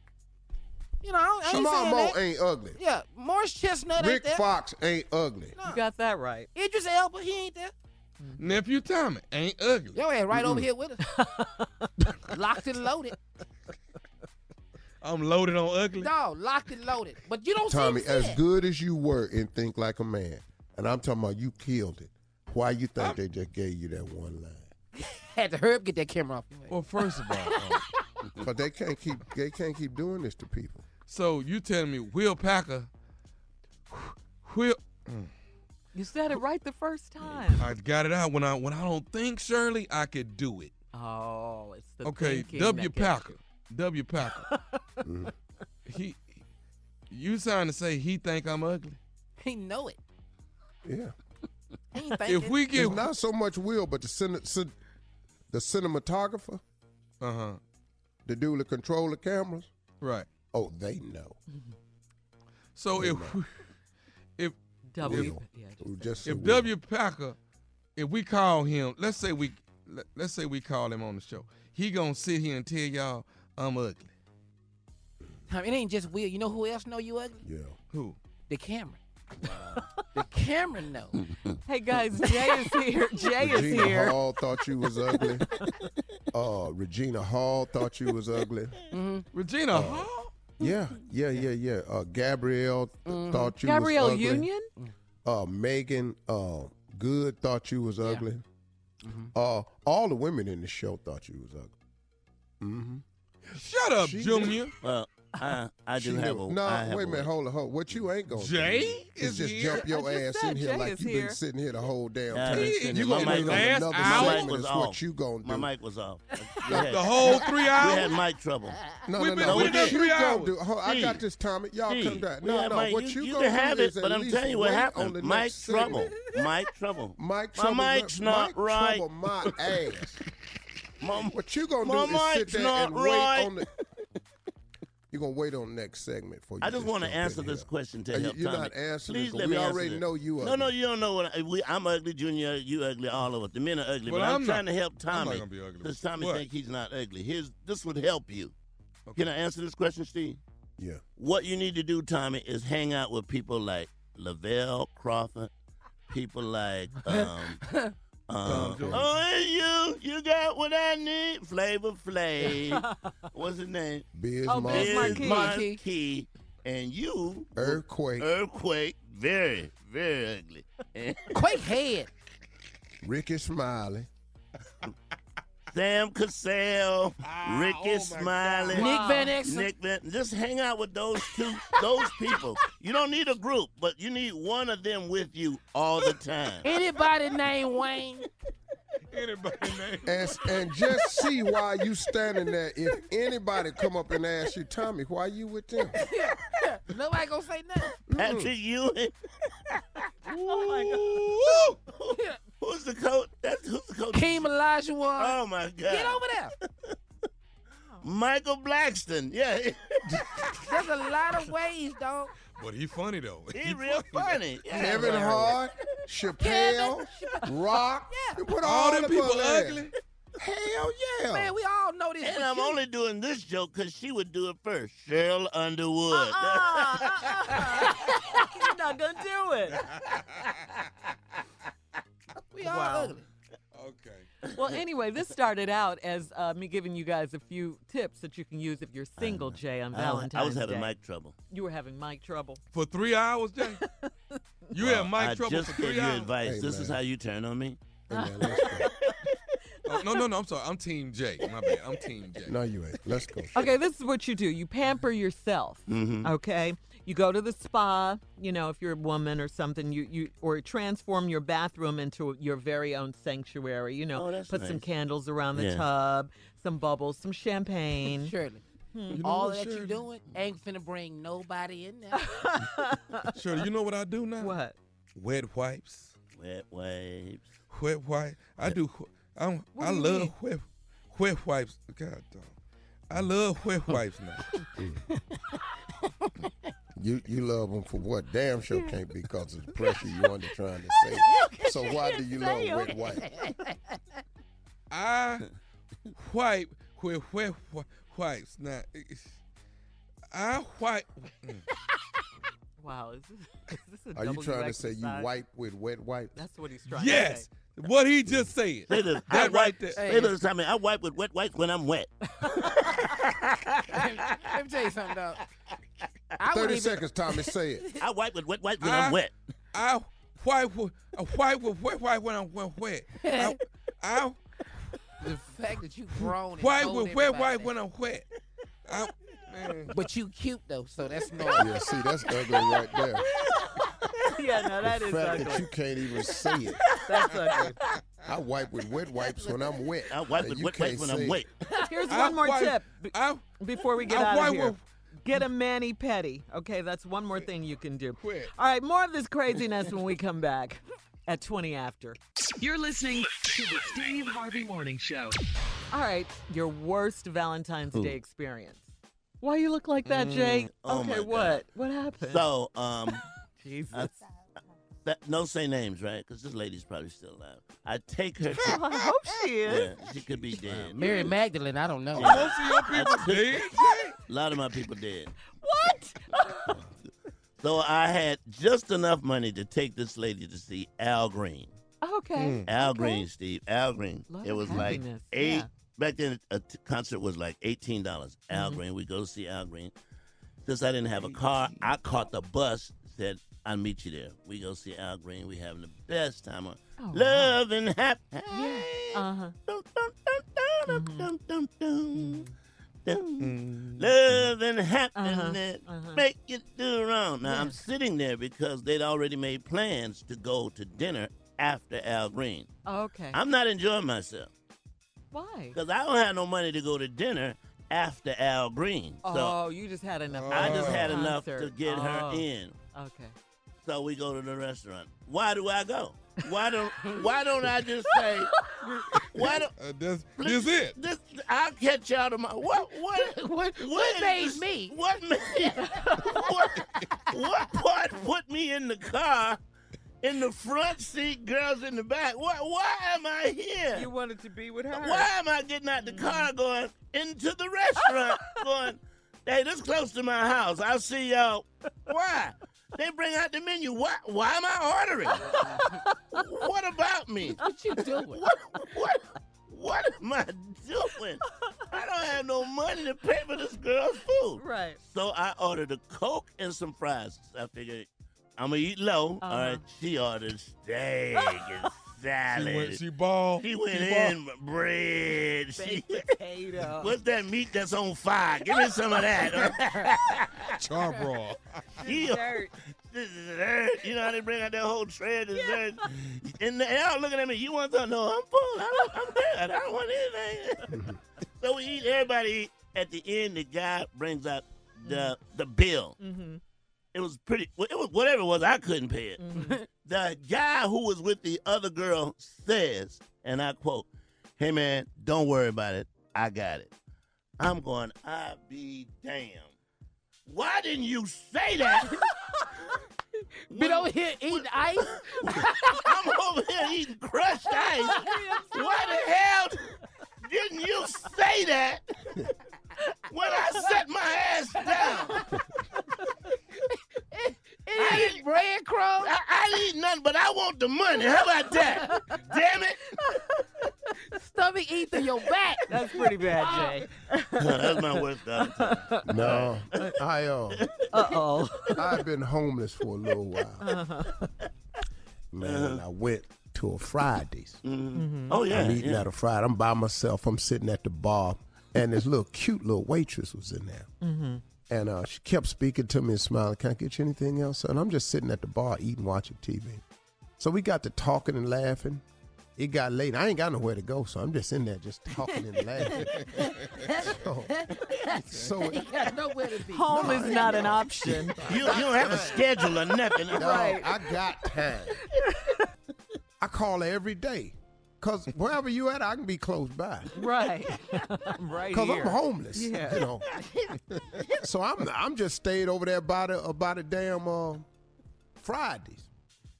You know, I ain't Jamal saying Moe that. ain't ugly. Yeah, Morris Chestnut ain't Rick there. Fox ain't ugly. No. You got that right. Idris Elba, he ain't there. Nephew Tommy ain't ugly. Yo, ass right over here with us. locked and loaded. I'm loaded on ugly. No, locked and loaded. But you don't Tommy, seem as sad. good as you were in Think Like a Man, and I'm talking about you killed it. Why you think they just gave you that one line? Had to hurry up get that camera off. Well, first of all, um, But they can't keep they can't keep doing this to people. so you telling me Will Packer, Will, You said it right the first time. I got it out when I when I don't think Shirley, I could do it. Oh, it's the Okay, W that gets Packer, W Packer. he, you trying to say he think I'm ugly? He know it. Yeah. If thinking. we It's get, not so much Will, but the cin- cin- the cinematographer, uh huh, the dude that control the cameras. right. Oh, they know. So if if W. Will. Yeah, Who just if W Packer, if we call him, let's say we let's say we call him on the show, he gonna sit here and tell y'all I'm ugly. I mean, it ain't just Will. You know who else know you ugly? Yeah. Who? The camera. the camera know. Hey guys, Jay is here. Jay is Regina here. Hall thought you was ugly. uh, Regina Hall thought you was ugly. Regina Hall. Yeah, yeah, yeah, yeah. Uh, Gabrielle th- thought you Gabrielle was ugly. Union? Uh, Meagan uh, Good thought you was ugly. Uh, all the women in the show thought you was ugly. Shut up, She Junior. Well, I, I do She have knew- a. No, I have wait a a minute, hold on, hold on. What you ain't gonna Jay do is is just here. jump your I just ass said in here Jay like is you've here. been sitting here the whole damn Yeah, time. I've been sitting You here. Gonna mic wait was- on another Last hour segment was is off. what you gonna do. My mic was off. We The, had, the whole three we hours. had mic trouble. No, We've no, been- no. we've What been you three gonna hours. do? Hold, I Steve, got this, Tommy. Y'all Steve, come back. we No, had no. mic- What you, you, you gonna can have do it, is at but I'm least telling you what wait happened. on the Mic next trouble. segment. Mic trouble. Mike My trouble. mic's not Mike right. Trouble my ass. Mom, What you gonna My do is sit there not and right. wait on the. You're gonna wait on the next segment for you. I just want to answer this here. question to you- help You're Tommy. not answering. Please it, 'cause let we me answer already it. know you. No, ugly. no, you don't know what I, we, I'm ugly, Junior. You ugly, all of us. The men are ugly, Well, but I'm, I'm not- trying to help I'm not Tommy gonna be ugly. because Tommy What? think he's not ugly. Here's this would help you. Can I answer this question, Steve? Yeah. What you need to do, Tommy, is hang out with people like Lavell Crawford, people like um, um, oh, hey, you, you got what I need, Flavor Flav. What's his name? Biz Oh, Markie. Biz Markie. Marquis. and you, Earthquake. Earthquake, very, very ugly. Quake head. Rickey Smiley. Sam Cassell, ah, Rickey oh my Smiley, Nick Van Exel. Nick Van. Just hang out with those two, those people. You don't need a group, but you need one of them with you all the time. Anybody named Wayne? Anybody name? And, and just see why you standing there. If anybody come up and ask you, Tommy, why you with them? Nobody gonna say nothing. Patrick Ewing. Oh my God. Who's the coach? That's who's the coach? Keem Elijah one. Oh my God! Get over there. Michael Blackson. Yeah, There's a lot of ways, dog. But he funny though. he real funny. Yeah. Kevin Hart, Chappelle, Rock. You put All all, them people there. ugly. Hell yeah. Man, we all know this. And I'm you- only doing this joke because she would do it first. Sheryl Underwood. Uh-uh, uh-uh. You're not gonna do it. we all Wow. ugly. Okay. Well, anyway, this started out as uh, me giving you guys a few tips that you can use if you're single, Jay, on I was, Valentine's I was having Day. mic trouble. You were having mic trouble. For three hours, Jay. You Well, had mic I trouble just for gave three you hours. advice. Hey, this is how you turn on me. Hey, man, let's go. Oh, no, no, no. I'm sorry. I'm Team J. My bad. I'm Team J. No, you ain't. Let's go. Okay, this is what you do. You pamper yourself. Mm-hmm. Okay, you go to the spa. You know, if you're a woman or something, you you or transform your bathroom into your very own sanctuary. You know, Oh, that's put some candles around the Yeah. tub, some bubbles, some champagne. Shirley. Hmm. You know all what, that Shirley? you doing ain't finna bring nobody in there. Shirley, you know what I do now? What? Wet wipes. Wet wipes. Wet wipe. I do. I'm, What I do love mean? wet, wet wipes. God dog. I love wet wipes now. You you love them for what? Damn sure can't be because of the pressure you under trying to say. So why do you love wet wipe? I wipe with wet wi- wipes. Now, it's- I wipe. mm. Wow, is this, is this a Are you trying to say you wipe with wet wipes? That's what he's trying to say. Yes, what he just said. Say this. I wipe, right there. Say this, I mean, I wipe with wet wipes when I'm wet. Let me tell you something, though. I Thirty even- seconds, Tommy. Say it. I wipe with wet wipes when I- I'm wet. I wipe with I wipe with wet wipe when I'm wet. wet. I, I The fact that you grown and wipe told with wet wipe when I'm wet. I. But you cute though, so that's normal. Yeah, see, that's ugly right there. yeah, no, that the is fact ugly. that you can't even say it. That's ugly. I wipe with wet wipes when I'm wet. I wipe uh, with wet wipes when I'm wet. Here's I one more wipe- tip b- I, before we get I out wipe of here. with- Get a mani petty. Okay, that's one more thing you can do. Quit. All right, more of this craziness when we come back at 20 after. You're listening to the Steve Harvey Morning Show. All right, your worst Valentine's Ooh. Day experience. Why you look like that, Jay? oh okay, my God. what? What happened? So, um, Jesus. I- that, no say names, right? Because this lady's probably still alive. I take her. To, I hope she is. yeah, she could be dead. Mary Magdalene, I don't know. Yeah. Most of your people dead. A lot of my people dead. What? So I had just enough money to take this lady to see Al Green. okay. Al okay. Green, Steve. Al Green. Lot it of was like eight. yeah. Back then, a t- concert was like eighteen dollars. Al Mm-hmm. Green. We go to see Al Green. Since I didn't have a car, I caught the bus. Said I'll meet you there. We go see Al Green. We having the best time. On Oh, wow. Love and happy. Uh huh. Dum, dum, dum, Mm-hmm. dum. Love and happiness uh-huh. make you do wrong. Now I'm sitting there because they'd already made plans to go to dinner after Al Green. Okay. I'm not enjoying myself Why? because I don't have no money to go to dinner after Al Green. So oh, you just had enough. I just had enough to get her Oh, in. Okay. So we go to the restaurant. Why do I go? Why don't Why don't I just say? Why don't Uh, that's, this it. this? I'll catch y'all tomorrow. What? What? What, What what is made this- me? What made? what? What part put me in the car? In the front seat, girls in the back. What? Why am I here? You wanted to be with her. Why am I getting out the car going into the restaurant going, hey, this close to my house. I'll see y'all. Why? They bring out the menu. Why, why am I ordering? what about me? What you doing? What, what, what am I doing? I don't have no money to pay for this girl's food. Right. So I ordered a Coke and some fries. I figured I'm going to eat low. Uh-huh. All right. She ordered steak and She went, she ball. She went she in bread. She, potato. what's that meat that's on fire? Give me some of that. Charbroil. She- Dirt. dessert. You know how they bring out that whole tray of dessert. And they all looking at me. You want something? No, I'm full. I don't, I'm good. I don't want anything. so we eat. Everybody eat. At the end, the guy brings out the the bill. Mm-hmm. It was pretty. It was whatever it was. I couldn't pay it. Mm-hmm. the guy who was with the other girl says, and I quote, "Hey man, don't worry about it. I got it." I'm going. I be damn. Why didn't you say that? Been over here eating ice. I'm over here eating crushed ice. Why the hell didn't you say that when I set my ass down? I Eating breadcrumbs. I, I didn't eat nothing, but I want the money. How about that? Damn it! Stomach eat through your back. That's pretty bad, Jay. That's my worst Valentine. No, I uh, Uh oh. I've been homeless for a little while. Uh-huh. Man, I went to a Fridays. Mhm. Oh yeah, I'm eating yeah. at a Friday. I'm by myself. I'm sitting at the bar, and this little cute little waitress was in there. Mm-hmm. And uh, she kept speaking to me and smiling. Can I get you anything else? And I'm just sitting at the bar eating, watching TV. So we got to talking and laughing. It got late. I ain't got nowhere to go, so I'm just in there just talking and laughing. so, so He got nowhere to be. Home is not an option. You, you don't have a schedule or nothing. No, Right. I got time. I call her every day. Cause wherever you at, I can be close by. Right. right Cause. I'm homeless. Yeah. You know. so I'm I'm just stayed over there about a about a damn uh, Fridays.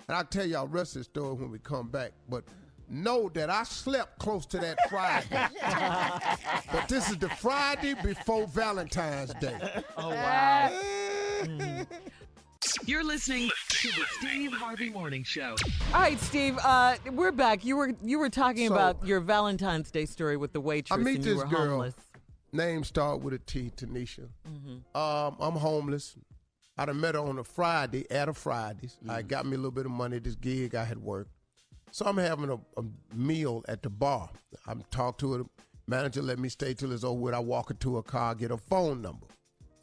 And I'll tell y'all the rest of the story when we come back. But know that I slept close to that Friday. but this is the Friday before Valentine's Day. Oh wow. Eh. Mm-hmm. You're listening to the Steve Harvey Morning Show. All right, Steve. Uh, we're back. You were you were talking So- about your Valentine's Day story with the waitress I meet and you this were girl. homeless. Name start with a T, Tanisha. Mhm. Um, I'm homeless. I done met her on a Friday at a Fridays. I got me a little bit of money at this gig I had worked. So I'm having a, a meal at the bar. I'm talk to her. Manager let me stay till it's over with. I walk her to her car, get her phone number.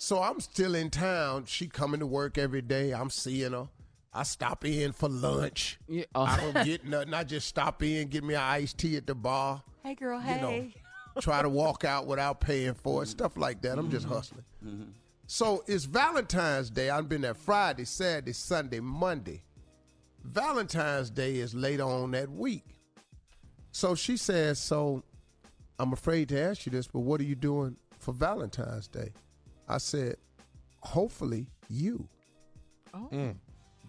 So I'm still in town. She coming to work every day. I'm seeing her. I stop in for lunch. Yeah. I oh. don't get nothing. I just stop in, get me an iced tea at the bar Hey, girl. you know, Hey. try to walk out without paying for it, stuff like that. I'm just mm-hmm. hustling. Mm-hmm. So it's Valentine's Day. I've been there Friday, Saturday, Sunday, Monday. Valentine's Day is later on that week. So she says, So I'm afraid to ask you this, but what are you doing for Valentine's Day? I said, Hopefully you. Mm.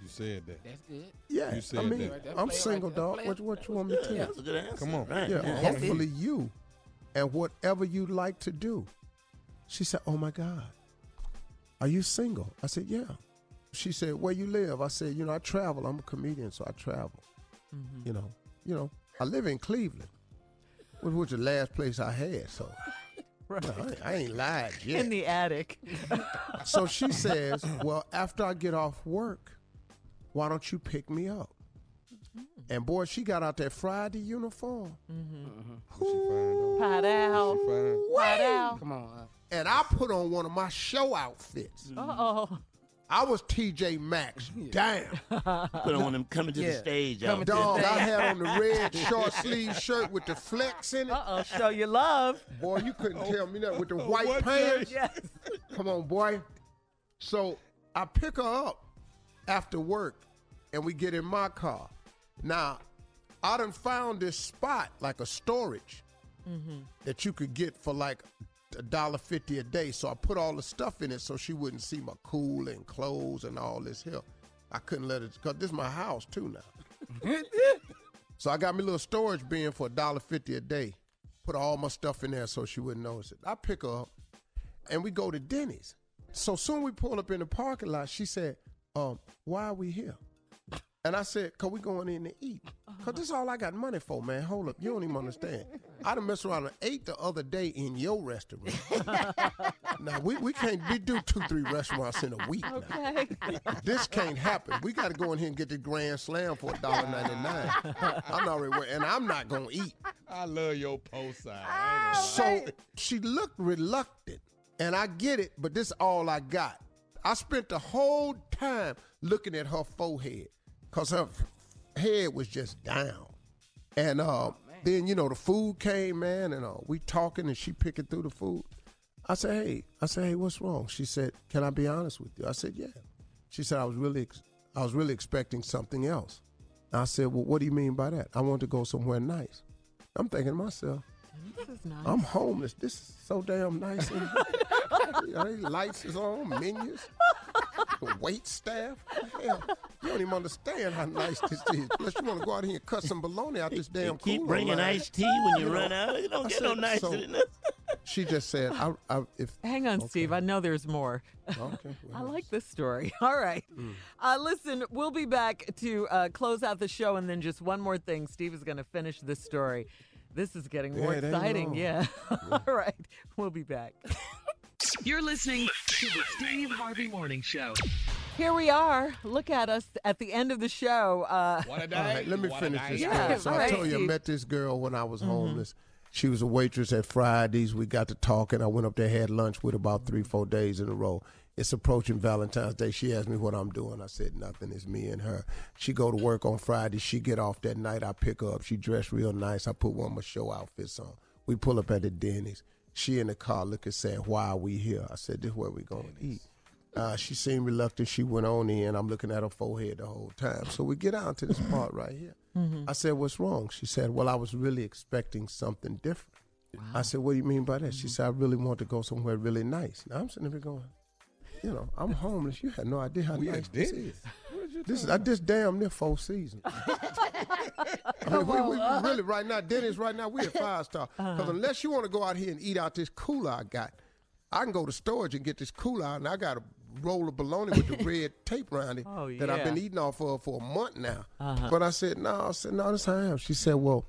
You said that. That's good. Yeah, You said I mean, that. I'm single, dog. What, what you want me to tell you? That's a good answer. Come on. Right. Yeah, Yeah. hopefully you and whatever you like to do. She said, Oh my God, are you single? I said, Yeah. She said, Where you live? I said, You know, I travel. I'm a comedian, so I travel. You know, you know, I live in Cleveland, which was the last place I had. So Right. no, I, ain't- lied yet. In the attic. so she says, Well, after I get off work, why don't you pick me up? And boy, she got out that Friday uniform. Pat out. Pat out. Come on. And I put on one of my show outfits. Uh oh. I was TJ Maxx. Damn. Put on one them coming to the Yeah. stage. Coming out to the Dog. I had on the red short sleeve shirt with the flex in it. Uh oh. Show your love. Boy, you couldn't tell me that with the white pants. Yes. Come on, boy. So I pick her up after work and we get in my car. Now, I done found this spot, like a storage, that you could get for like a dollar fifty a day. So I put all the stuff in it so she wouldn't see my cool and clothes and all this here. I couldn't let it because this is my house too now. so I got me a little storage bin for a dollar fifty a day. Put all my stuff in there so she wouldn't notice it. I pick her up and we go to Denny's. So soon we pull up in the parking lot, she said, um, why are we here? And I said, cause we going in to eat. Uh-huh. Cause this is all I got money for, man. Hold up. You don't even understand. I done messed around and ate the other day in your restaurant. now we, we can't we do two, three restaurants in a week now. Okay. This can't happen. We gotta go in here and get the grand slam for $1.99. I'm not really, and I'm not gonna eat. I love your post sign. I ain't So she looked reluctant, and I get it, but this is all I got. I spent the whole time looking at her forehead because her head was just down. And uh, then, you know, the food came, man, and uh, we talking and she picking through the food. I said, hey, I said, hey, what's wrong? She said, can I be honest with you? I said, yeah. She said, I was really, ex- I was really expecting something else. I said, well, what do you mean by that? I want to go somewhere nice. I'm thinking to myself, This is nice. I'm homeless. This is so damn nice. in here. You know, lights is on, menus, wait staff. Hell, you don't even understand how nice this is. Unless you want to go out here and cut some bologna out this damn Keep cooler bringing line. iced tea when you know, run out. You don't I get no said, nicer so- than that. She just said, I, I, if Hang on, Okay. Steve. I know there's more. okay, I like this story. All right. Uh, listen, we'll be back to uh, close out the show, and then just one more thing. Steve is going to finish this story. This is getting more Yeah, exciting. long. Yeah. All right. We'll be back. You're listening to the Steve Harvey Morning Show. Here we are. Look at us at the end of the show. Uh, What a day. All right, let me what finish this Yeah, story. So all I told you I met this girl when I was homeless. She was a waitress at Fridays. We got to talking. I went up there, had lunch with her about three, four days in a row. It's approaching Valentine's Day. She asked me what I'm doing. I said nothing. It's me and her. She go to work on Friday. She get off that night. I pick her up. She dressed real nice. I put one of my show outfits on. We pull up at the Denny's. She in the car looking saying, "Why are we here?" I said, "This is where we going to eat." Uh, she seemed reluctant. She went on in. I'm looking at her forehead the whole time. So we get out to this part right here. Mm-hmm. I said, "What's wrong?" She said, "Well, I was really expecting something different." I said, "What do you mean by that?" She said, "I really want to go somewhere really nice." Now I'm sitting there going, "You know, I'm homeless. You had no idea how We nice this is. This is I just damn near four seasons. I mean, we, we really right now, Denny's right now, we at five star. Because unless you want to go out here and eat out this cooler I got, I can go to storage and get this cooler out, and I got a roll of bologna with the red tape around it Oh, that I've been eating off of for a month now. Uh-huh. But I said, no, I said, no, this how I am. She said, well,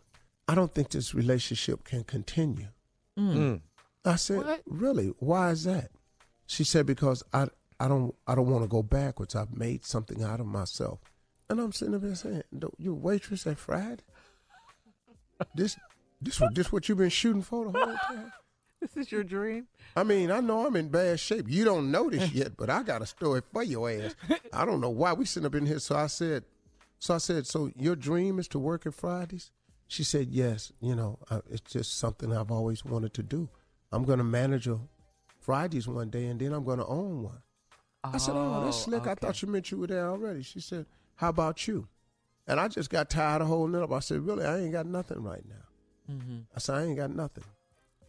I don't think this relationship can continue. Mm. I said, really? Why is that? She said, because I I don't I don't want to go backwards. I've made something out of myself. And I'm sitting up there saying, "Do- you waitress at Friday? This this what this what you've been shooting for the whole time? This is your dream? I mean, I know I'm in bad shape. You don't know this yet, but I got a story for your ass. I don't know why we sitting up in here. So I said, so I said, so your dream is to work at Fridays? She said, yes. You know, I, it's just something I've always wanted to do. I'm going to manage a Fridays one day, and then I'm going to own one. I said, oh, that's Oh, slick. I thought you meant you were there already. She said, how about you? And I just got tired of holding it up. I said, really, I ain't got nothing right now. Mm-hmm. I said, I ain't got nothing.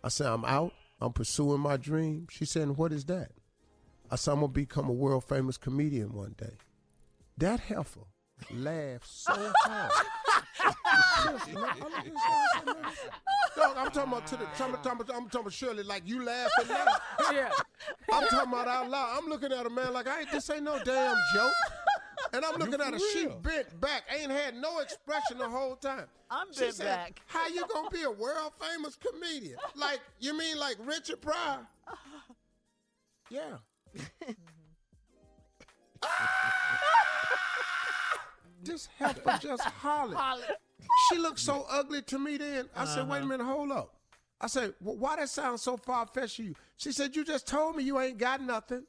I said, I'm out. I'm pursuing my dream. She said, what is that? I said, I'm to become a world famous comedian one day. That heifer laughed so hard. Seriously, I look at this guy, I said, man, Dog, I'm talking about to the, I'm talking, about- I'm talking about Shirley like you laughing now. Yeah. I'm talking about out loud. I'm looking at a man like I ain't this ain't no damn joke. And I'm looking at her. She bent back. Ain't had no expression the whole time. I'm she bent said, back. How you gonna be a world famous comedian? Like you mean like Richard Pryor? Yeah. this heifer just hollered. She looked so ugly to me then. I said, wait a uh-huh. minute, hold up. I said, well, why that sound so far fetched to you? She said, you just told me you ain't got nothing.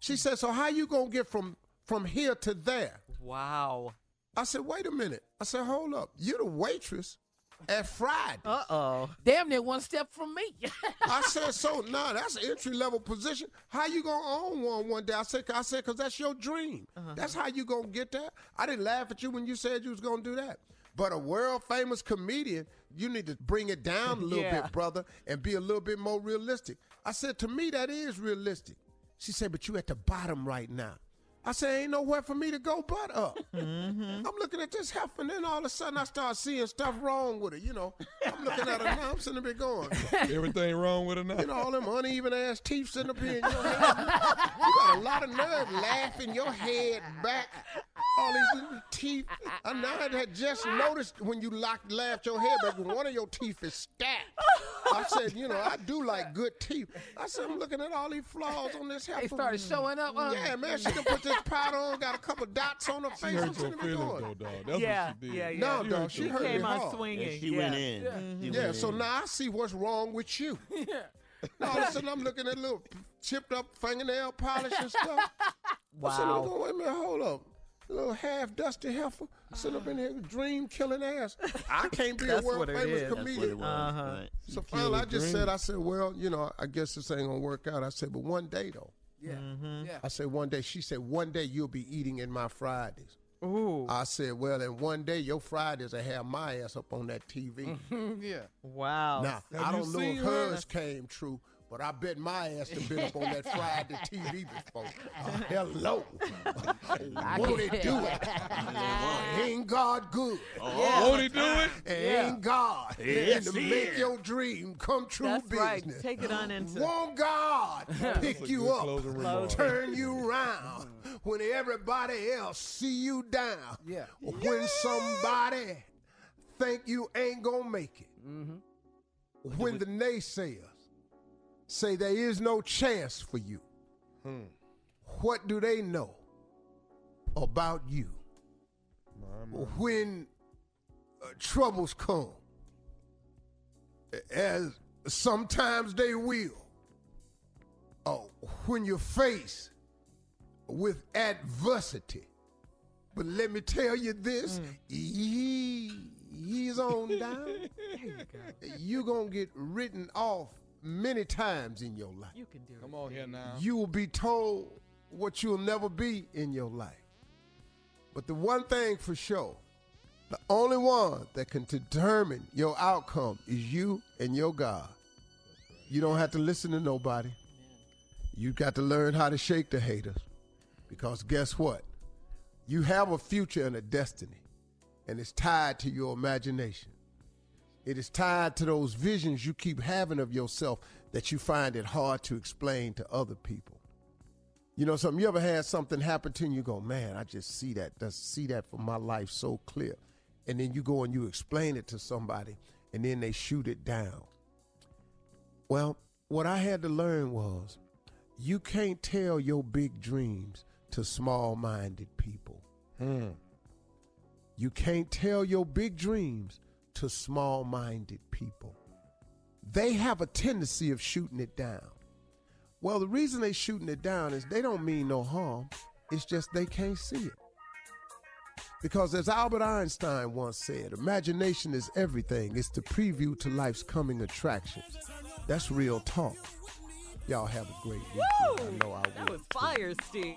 She said, so how you gonna get from from here to there? Wow. I said, wait a minute. I said, hold up. You're the waitress at Friday. Uh oh. Damn near one step from me. I said, so nah, that's an entry level position. How you gonna own one one day? I said, I said, cause that's your dream. Uh-huh. That's how you gonna get there. I didn't laugh at you when you said you was gonna do that. But a world famous comedian, you need to bring it down a little Yeah. bit, brother, and be a little bit more realistic. I said, to me, that is realistic. She said, but you at the bottom right now. I said, ain't nowhere for me to go but up. Mm-hmm. I'm looking at this heifer, and then all of a sudden I start seeing stuff wrong with it. You know, I'm looking at her now. I'm sitting there going, Everything wrong with her now? you know, all them uneven ass teeth sitting up here in your head. You got a lot of nerve laughing your head back. All these little teeth. I now had just noticed when you locked, laughed your head back, one of your teeth is stacked. I said, you know, I do like good teeth. I said, I'm looking at all these flaws on this heifer. They started showing up. Huh? Yeah, man, she done put this powder on, got a couple dots on her She face. hurt I'm your sitting feelings though, dog. That's yeah, what she did. yeah, yeah. No, She dog, hurt she your hurt me came on hard. swinging. Yeah, she yeah. went in. Mhm. Yeah, went so in. now I see what's wrong with you. Now all of a sudden I'm looking at little chipped up fingernail polish and stuff. I'm there Wow. going, wait a minute, hold up. A little half dusty heifer sitting up in here dream killing ass. I can't be a world famous is. That's what it comedian. was. Uh-huh. So finally I just dream. said, I said, well, you know, I guess this ain't gonna work out. I said, but one day though. Yeah. Mm-hmm. Yeah. I said one day. She said one day you'll be eating in my Fridays. Ooh. I said, well, and one day your Fridays will have my ass up on that TV. yeah. Wow. Now, Have I don't know if her? hers came true, but I bet my ass have been up on that Friday TV before. Uh, hello. Won't it do it? Ain't God good? Won't he do it? Ain't God Yes, and to he make is. your dream come true That's business? right. Take it on into. Won't God pick you up, turn you around when everybody else see you down? Yeah. When somebody think you ain't gonna make it. When the naysayers say there is no chance for you, Hmm. what do they know about you? When uh, troubles come, as sometimes they will, oh, when you're faced with adversity. But let me tell you this, he, he's on down. You're going to get written off many times in your life. You can do Come on here now. You will be told what you'll never be in your life. But the one thing for sure, the only one that can determine your outcome is you and your God. You don't have to listen to nobody. You got to learn how to shake the haters. Because guess what? You have a future and a destiny, and it's tied to your imagination. It is tied to those visions you keep having of yourself that you find it hard to explain to other people. You know, something you ever had something happen to you, you go, man, I just see that, just see that for my life so clear. And then you go and you explain it to somebody, and then they shoot it down. Well, what I had to learn was you can't tell your big dreams to small minded people. Hmm. You can't tell your big dreams to small minded people. They have a tendency of shooting it down. Well, the reason they shooting it down is they don't mean no harm. It's just they can't see it. Because as Albert Einstein once said, imagination is everything. It's the preview to life's coming attractions. That's real talk. Y'all have a great week. I know I will. That was fire, Steve.